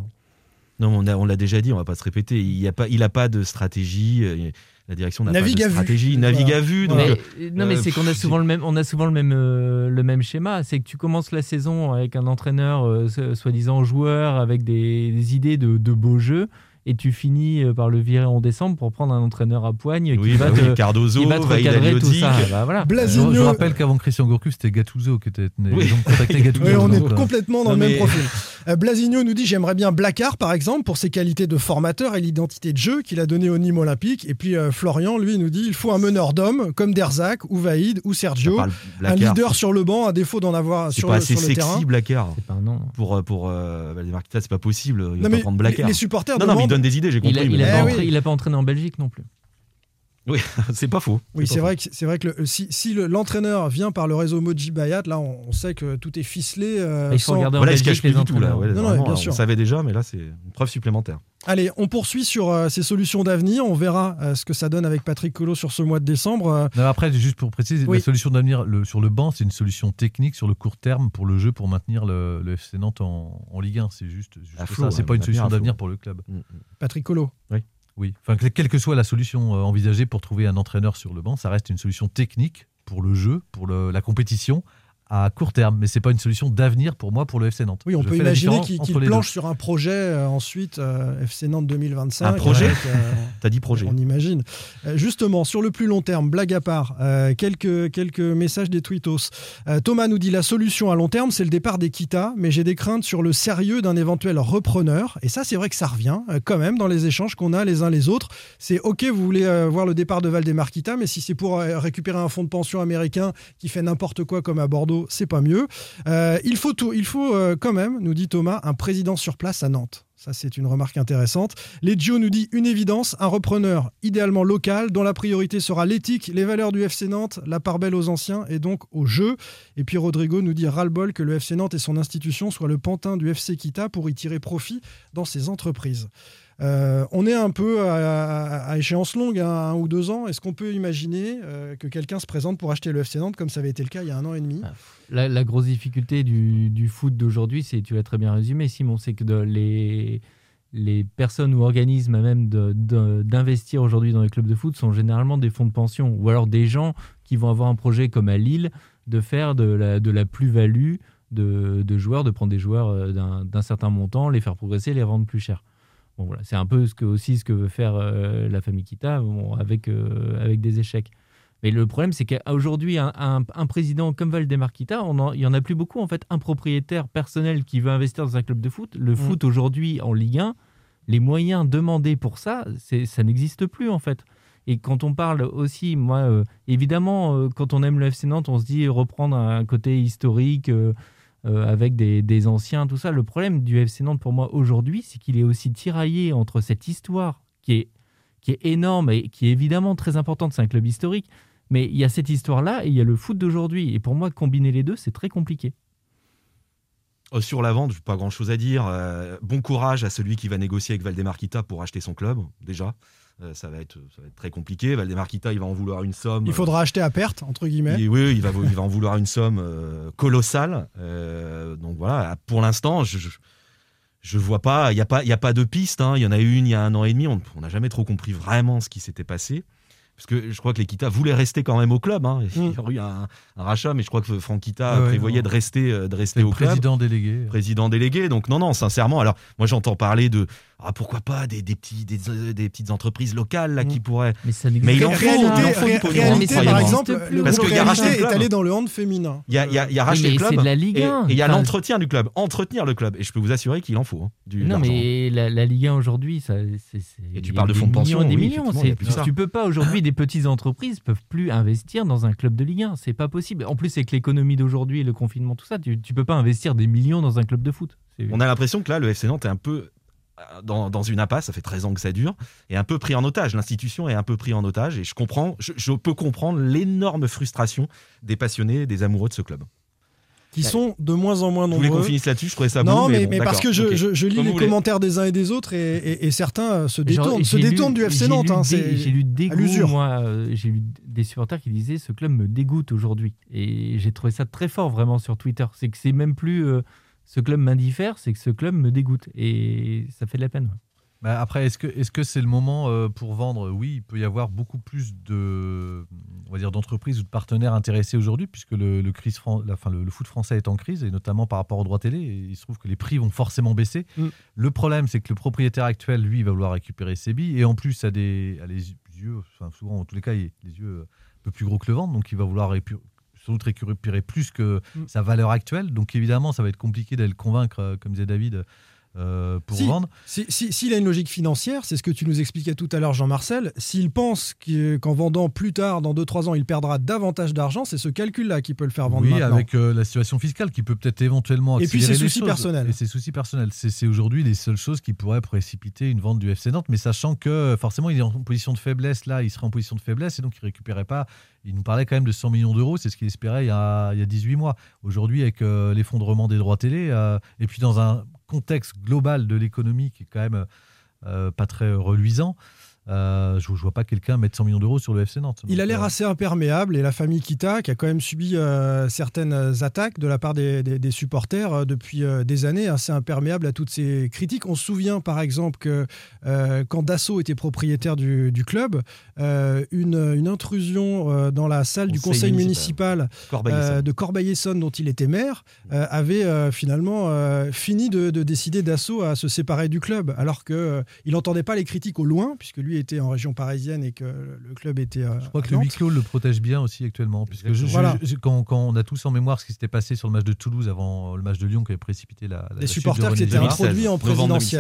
F: Non, on a- on l'a déjà dit, on va pas se répéter. Il n'a pas, il a pas de stratégie. euh, La direction n'a pas de
E: vue.
F: stratégie.
E: Voilà.
F: Navigue à vue. Donc,
J: mais,
F: euh,
J: non, mais c'est qu'on a souvent le même, on a souvent le même, euh, le même schéma. C'est que tu commences la saison avec un entraîneur euh, so- soi-disant joueur avec des, des idées de, de beaux jeux. Et tu finis euh, par le virer en décembre pour prendre un entraîneur à poigne qui
F: Oui,
J: va
F: bah
J: te,
F: oui, Cardozo,
J: qui va te recadrer tout ça. Bah, voilà.
I: Je,
E: Blasigno-
I: je rappelle qu'avant Christian Gourcuff, c'était Gattuso qui était.
F: Oui.
I: Contacté Gattuso.
E: Oui, on est
I: donc, euh,
E: complètement dans
F: Non,
E: le même
F: mais-
E: profil. Euh, Blasigno nous dit j'aimerais bien Blacard par exemple pour ses qualités de formateur et l'identité de jeu qu'il a donné au Nîmes Olympique. Et puis euh, Florian lui nous dit il faut un meneur d'hommes comme Derzac ou Vaïd ou Sergio, un leader sur le banc à défaut d'en avoir
F: C'est
E: sur
F: pas
E: le,
F: assez
E: sur le
F: sexy,
E: terrain.
F: Blacard.
J: C'est pas un nom.
F: Pour, pour euh, c'est pas possible. Il va pas
E: mais
F: prendre Blacard.
E: les supporters
F: Non, non, mais donne des idées, j'ai compris.
J: Il a, il,
F: mais
J: a
E: Eh
J: pas
E: oui.
J: entré- il a pas entraîné en Belgique non plus.
F: c'est pas faux.
E: Oui, c'est vrai que c'est vrai que le- si, si le- l'entraîneur vient par le réseau Moji Bayat, là on, on sait que tout est ficelé. euh,
J: Il faut
E: sans-
J: regarder
F: Voilà, il se
J: Belgique
F: cache plus du tout là. Ouais,
E: Non, non, bien
F: on
E: sûr.
F: savait déjà, mais là c'est une preuve supplémentaire.
E: Allez, on poursuit sur euh, ces solutions d'avenir. On verra euh, ce que ça donne avec Patrick Collot sur ce mois de décembre. Euh,
I: Non, après, juste pour préciser,
E: Oui.
I: la solution d'avenir sur le banc, c'est une solution technique sur le court terme pour le jeu, pour maintenir le, le FC Nantes en, en Ligue 1. C'est juste, ça. C'est pas une solution d'avenir pour le club.
F: Mm, mm.
E: Patrick Collot.
I: Oui. Enfin, que- quelle que soit la solution euh, envisagée pour trouver un entraîneur sur le banc, ça reste une solution technique pour le jeu, pour le- la compétition, à court terme, mais c'est pas une solution d'avenir pour moi pour le FC Nantes.
E: Oui, on
I: Je
E: peut imaginer qu'il
I: les
E: planche sur un projet euh, ensuite euh, FC Nantes 2025.
F: Un projet
E: avec, euh,
F: T'as dit projet.
E: On imagine. Justement, sur le plus long terme, blague à part, quelques, quelques messages des tweetos. Thomas nous dit la solution à long terme, c'est le départ des Kita, mais j'ai des craintes sur le sérieux d'un éventuel repreneur. Et ça, c'est vrai que ça revient quand même dans les échanges qu'on a les uns les autres. C'est OK, vous voulez voir le départ de Valdemar Kita, mais si c'est pour récupérer un fonds de pension américain qui fait n'importe quoi comme à Bordeaux, c'est pas mieux. Euh, il faut, tout, il faut euh, quand même, nous dit Thomas, un président sur place à Nantes. Ça, c'est une remarque intéressante. Legio nous dit une évidence, un repreneur idéalement local dont la priorité sera l'éthique, les valeurs du FC Nantes, la part belle aux anciens et donc au jeu. Et puis Rodrigo nous dit ras-le-bol que le FC Nantes et son institution soient le pantin du FC Kita pour y tirer profit dans ses entreprises. Euh, on est un peu à, échéance longue, hein, un ou deux ans. Est-ce qu'on peut imaginer euh, que quelqu'un se présente pour acheter le FC Nantes comme ça avait été le cas il y a un an et demi?
J: La, la grosse difficulté du, foot d'aujourd'hui, c'est, tu l'as très bien résumé, Simon, c'est que les, personnes ou organismes même d'investir aujourd'hui dans les clubs de foot sont généralement des fonds de pension ou alors des gens qui vont avoir un projet comme à Lille de faire de la, plus-value de, de joueurs, de prendre des joueurs euh, d'un, certain montant, les faire progresser, les revendre plus cher. Bon, voilà, c'est un peu ce que, aussi ce que veut faire euh, la famille Kita bon, avec, euh, avec des échecs. Mais le problème, c'est qu'aujourd'hui, un, un- un président comme Valdemar Kita, on en- il n'y en a plus beaucoup. En fait, un propriétaire personnel qui veut investir dans un club de foot, le foot aujourd'hui en Ligue 1, les moyens demandés pour ça, ça n'existe plus en fait. Et quand on parle aussi, moi, euh, évidemment, euh, quand on aime le FC Nantes, on se dit reprendre un côté historique euh, avec des, des anciens, tout ça. Le problème du FC Nantes pour moi aujourd'hui, c'est qu'il est aussi tiraillé entre cette histoire qui est, qui est énorme et qui est évidemment très importante, c'est un club historique, mais il y a cette histoire-là et il y a le foot d'aujourd'hui. Et pour moi, combiner les deux, c'est très compliqué.
F: Euh, Sur la vente, pas grand chose à dire. Euh, bon courage à celui qui va négocier avec Valdemar Kita pour acheter son club, déjà. Euh, ça, va être, ça va être très compliqué. Valdemar Kita, il va en vouloir une somme.
E: Il faudra acheter à perte, entre guillemets.
F: Il- oui, il va, il va en vouloir une somme colossale. Donc voilà, pour l'instant, je, je, je vois pas, il n'y a, pas- y a pas de piste. hein. Il y en a eu une il y a un an et demi. On n'a jamais trop compris vraiment ce qui s'était passé. Parce que je crois que les Kita voulaient rester quand même au club. hein. Il y a eu un, un rachat, mais je crois que Franck Kita
I: ouais,
F: prévoyait
I: non.
F: de rester, euh, de rester
I: C'est
F: au club
I: président délégué.
F: président délégué. Donc non, non, sincèrement. Alors moi j'entends parler de ah, pourquoi pas des, des petits des, euh, des petites entreprises locales là qui pourraient.
J: Mais ça
F: Mais il en faut,
E: réalité,
F: il en faut du
E: ré-
F: pognon,
E: réalité,
F: hein,
E: par exemple, le
F: parce qu'il y a racheté
E: est allé dans le hand féminin.
F: Il y a, il y a, il y a
J: Oui,
F: racheté
J: mais
F: le club
J: de la Ligue
F: et-
J: 1.
F: et il y a
J: Enfin,
F: l'entretien du club, entretenir le club. Et je peux vous assurer qu'il en faut hein, du
J: Non, mais la, la Ligue 1 aujourd'hui, ça, c'est.
F: Et tu parles de fonds de pension,
J: Des
F: oui,
J: millions.
F: ça.
J: tu peux pas aujourd'hui, des petites entreprises peuvent plus investir dans un club de Ligue 1. C'est pas possible. En plus, avec l'économie d'aujourd'hui, le confinement, tout ça, tu, tu peux pas investir des millions dans un club de foot.
F: On a l'impression que là, le FC Nantes est un peu dans, dans une impasse, ça fait 13 ans que ça dure, et un peu pris en otage. L'institution est un peu pris en otage, et je comprends, je, je peux comprendre l'énorme frustration des passionnés, des amoureux de ce club.
E: Qui sont de moins en moins nombreux.
F: voulais qu'on finisse là-dessus, je trouvais ça
E: Non,
F: beau,
E: mais,
F: bon,
E: mais parce que je,
F: ok.
E: je- je lis
F: Comme
E: les
F: vous voulez.
E: commentaires des uns et des autres et, et- et certains euh, se
J: Genre,
E: détournent, se
J: lu-
E: du FC Nantes. hein,
J: J'ai lu moi, euh, j'ai lu des supporters qui disaient ce club me dégoûte aujourd'hui. Et j'ai trouvé ça très fort vraiment sur Twitter. C'est que c'est même plus euh, ce club m'indiffère, c'est que ce club me dégoûte. Et ça fait de la peine.
I: Bah, après, est-ce que est-ce que c'est le moment euh, pour vendre? Oui, il peut y avoir beaucoup plus de on va dire d'entreprises ou de partenaires intéressés aujourd'hui, puisque le, le, crise fran- la- enfin, le, le foot français est en crise, et notamment par rapport aux droits télé. Et il se trouve que les prix vont forcément baisser.
E: Mm.
I: Le problème, c'est que le propriétaire actuel, lui, va vouloir récupérer ses billes, et en plus, a des a les yeux, enfin, souvent, en tous les cas, il- les yeux un peu plus gros que le ventre, donc il va vouloir récu- sans doute récupérer plus que
E: Mm.
I: sa valeur actuelle. Donc évidemment, ça va être compliqué d'aller le convaincre, euh, comme disait David, euh, pour
E: Si,
I: vendre.
E: si- si- S'il a une logique financière, c'est ce que tu nous expliquais tout à l'heure, Jean-Marcel, s'il pense que- qu'en vendant plus tard, dans 2-3 ans, il perdra davantage d'argent, c'est ce calcul-là qui peut le faire vendre
I: Oui,
E: maintenant.
I: avec euh, la situation fiscale qui peut peut-être éventuellement
E: Et puis
I: accélérer
E: ses soucis
I: choses.
E: personnels.
I: Et ses soucis personnels. C'est aujourd'hui les seules choses qui pourraient précipiter une vente du FC Nantes, mais sachant que forcément il est en position de faiblesse là, il serait en position de faiblesse et donc il récupérait pas. Il nous parlait quand même de 100 millions d'euros, c'est ce qu'il espérait il y, a, il y a 18 mois. Aujourd'hui, avec euh, l'effondrement des droits télé, et puis dans un contexte global de l'économie qui est quand même euh, pas très reluisant, Euh, je ne vois pas quelqu'un mettre 100 millions d'euros sur le FC Nantes.
E: Il a l'air
I: euh,
E: assez imperméable et la famille Kita, qui a quand même subi euh, certaines attaques de la part des, des- des supporters euh, depuis des années, assez imperméable à toutes ces critiques. On se souvient par exemple que quand Dassault était propriétaire du, du club, une, une intrusion dans la salle du
F: Conseil municipal.
E: de Corbeil-Essonnes dont il était maire avait finalement fini de, de décider Dassault à se séparer du club, alors que euh, il n'entendait pas les critiques au loin, puisque lui était en région parisienne et que le club était. euh,
I: Je crois que le huis clos le protège bien aussi actuellement. Puisque je- je-
E: Voilà.
I: je- quand, quand on a tous en mémoire ce qui s'était passé sur le match de Toulouse avant le match de Lyon qui avait précipité la. la-
E: Les supporters qui étaient introduits en.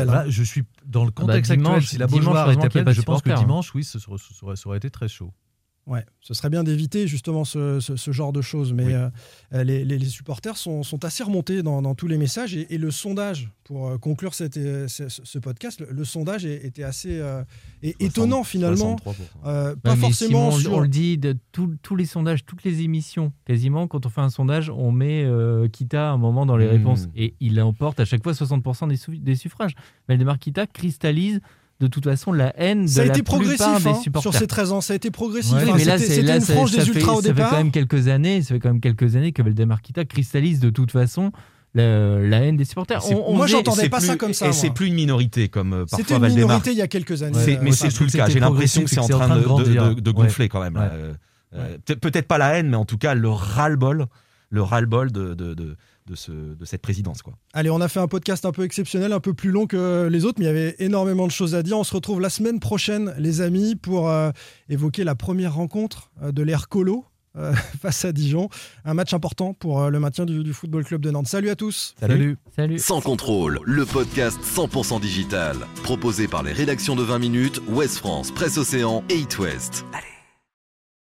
I: Voilà, je suis dans le
J: Ah bah,
I: contexte actuel. Si la Beaujoire était pleine, je pense que
J: supporters.
I: dimanche, oui, ce serait- ce serait- ça aurait été très chaud.
E: Ouais, ce serait bien d'éviter justement ce, ce- ce genre de choses. Mais
I: Oui.
E: euh, euh, les, les- les supporters sont, sont assez remontés dans, dans tous les messages. Et, et le sondage, pour euh, conclure cette, ce, ce podcast, le, le sondage était assez euh, et- étonnant finalement.
F: 63%.
E: Euh,
J: Ouais,
E: pas
J: mais
E: forcément
J: Simon,
E: sur-
J: on le dit, de tous- tous les sondages, toutes les émissions, quasiment, quand on fait un sondage, on met euh, Kita un moment dans les
F: Mmh.
J: réponses. Et il emporte à chaque fois 60% des, des suffrages. Valdemar Kita cristallise de toute façon la haine
E: Ça
J: de
E: a
J: la
E: été
J: plupart
E: progressif
J: des
E: hein,
J: supporters.
E: sur ces 13 ans. Ça a été progressif. Enfin,
J: mais là,
E: c'était c'était une
J: ça-
E: frange
J: ça
E: des ultras au
J: ça fait
E: départ.
J: quand même quelques années, ça fait quand même quelques années que Valdemar Kita cristallise de toute façon la, la haine des supporters. On- on
E: Moi, j'entendais
F: C'est
E: pas
F: plus-
E: ça comme ça,
F: Et c'est plus une minorité comme euh,
E: C'était
F: parfois
E: une
F: Valdemar.
E: minorité il y a quelques années.
F: C'est- mais c'est plus le cas.
I: que
F: J'ai
I: c'était
F: l'impression que c'est en train de, gonfler quand même.
I: Ouais.
F: Euh, euh, peut- Peut-être pas la haine, mais en tout cas le ras-le-bol, le ras-le-bol de, de, de, de ce, de cette présidence. Quoi.
E: Allez, on a fait un podcast un peu exceptionnel, un peu plus long que les autres, mais il y avait énormément de choses à dire. On se retrouve la semaine prochaine, les amis, pour euh, évoquer la première rencontre euh, de l'ère Colo euh, face à Dijon. Un match important pour euh, le maintien du, du Football Club de Nantes. Salut à tous.
J: Salut. Salut.
A: Sans contrôle, le podcast 100% digital. Proposé par les rédactions de 20 minutes, Ouest France, Presse Océan et It West. Allez.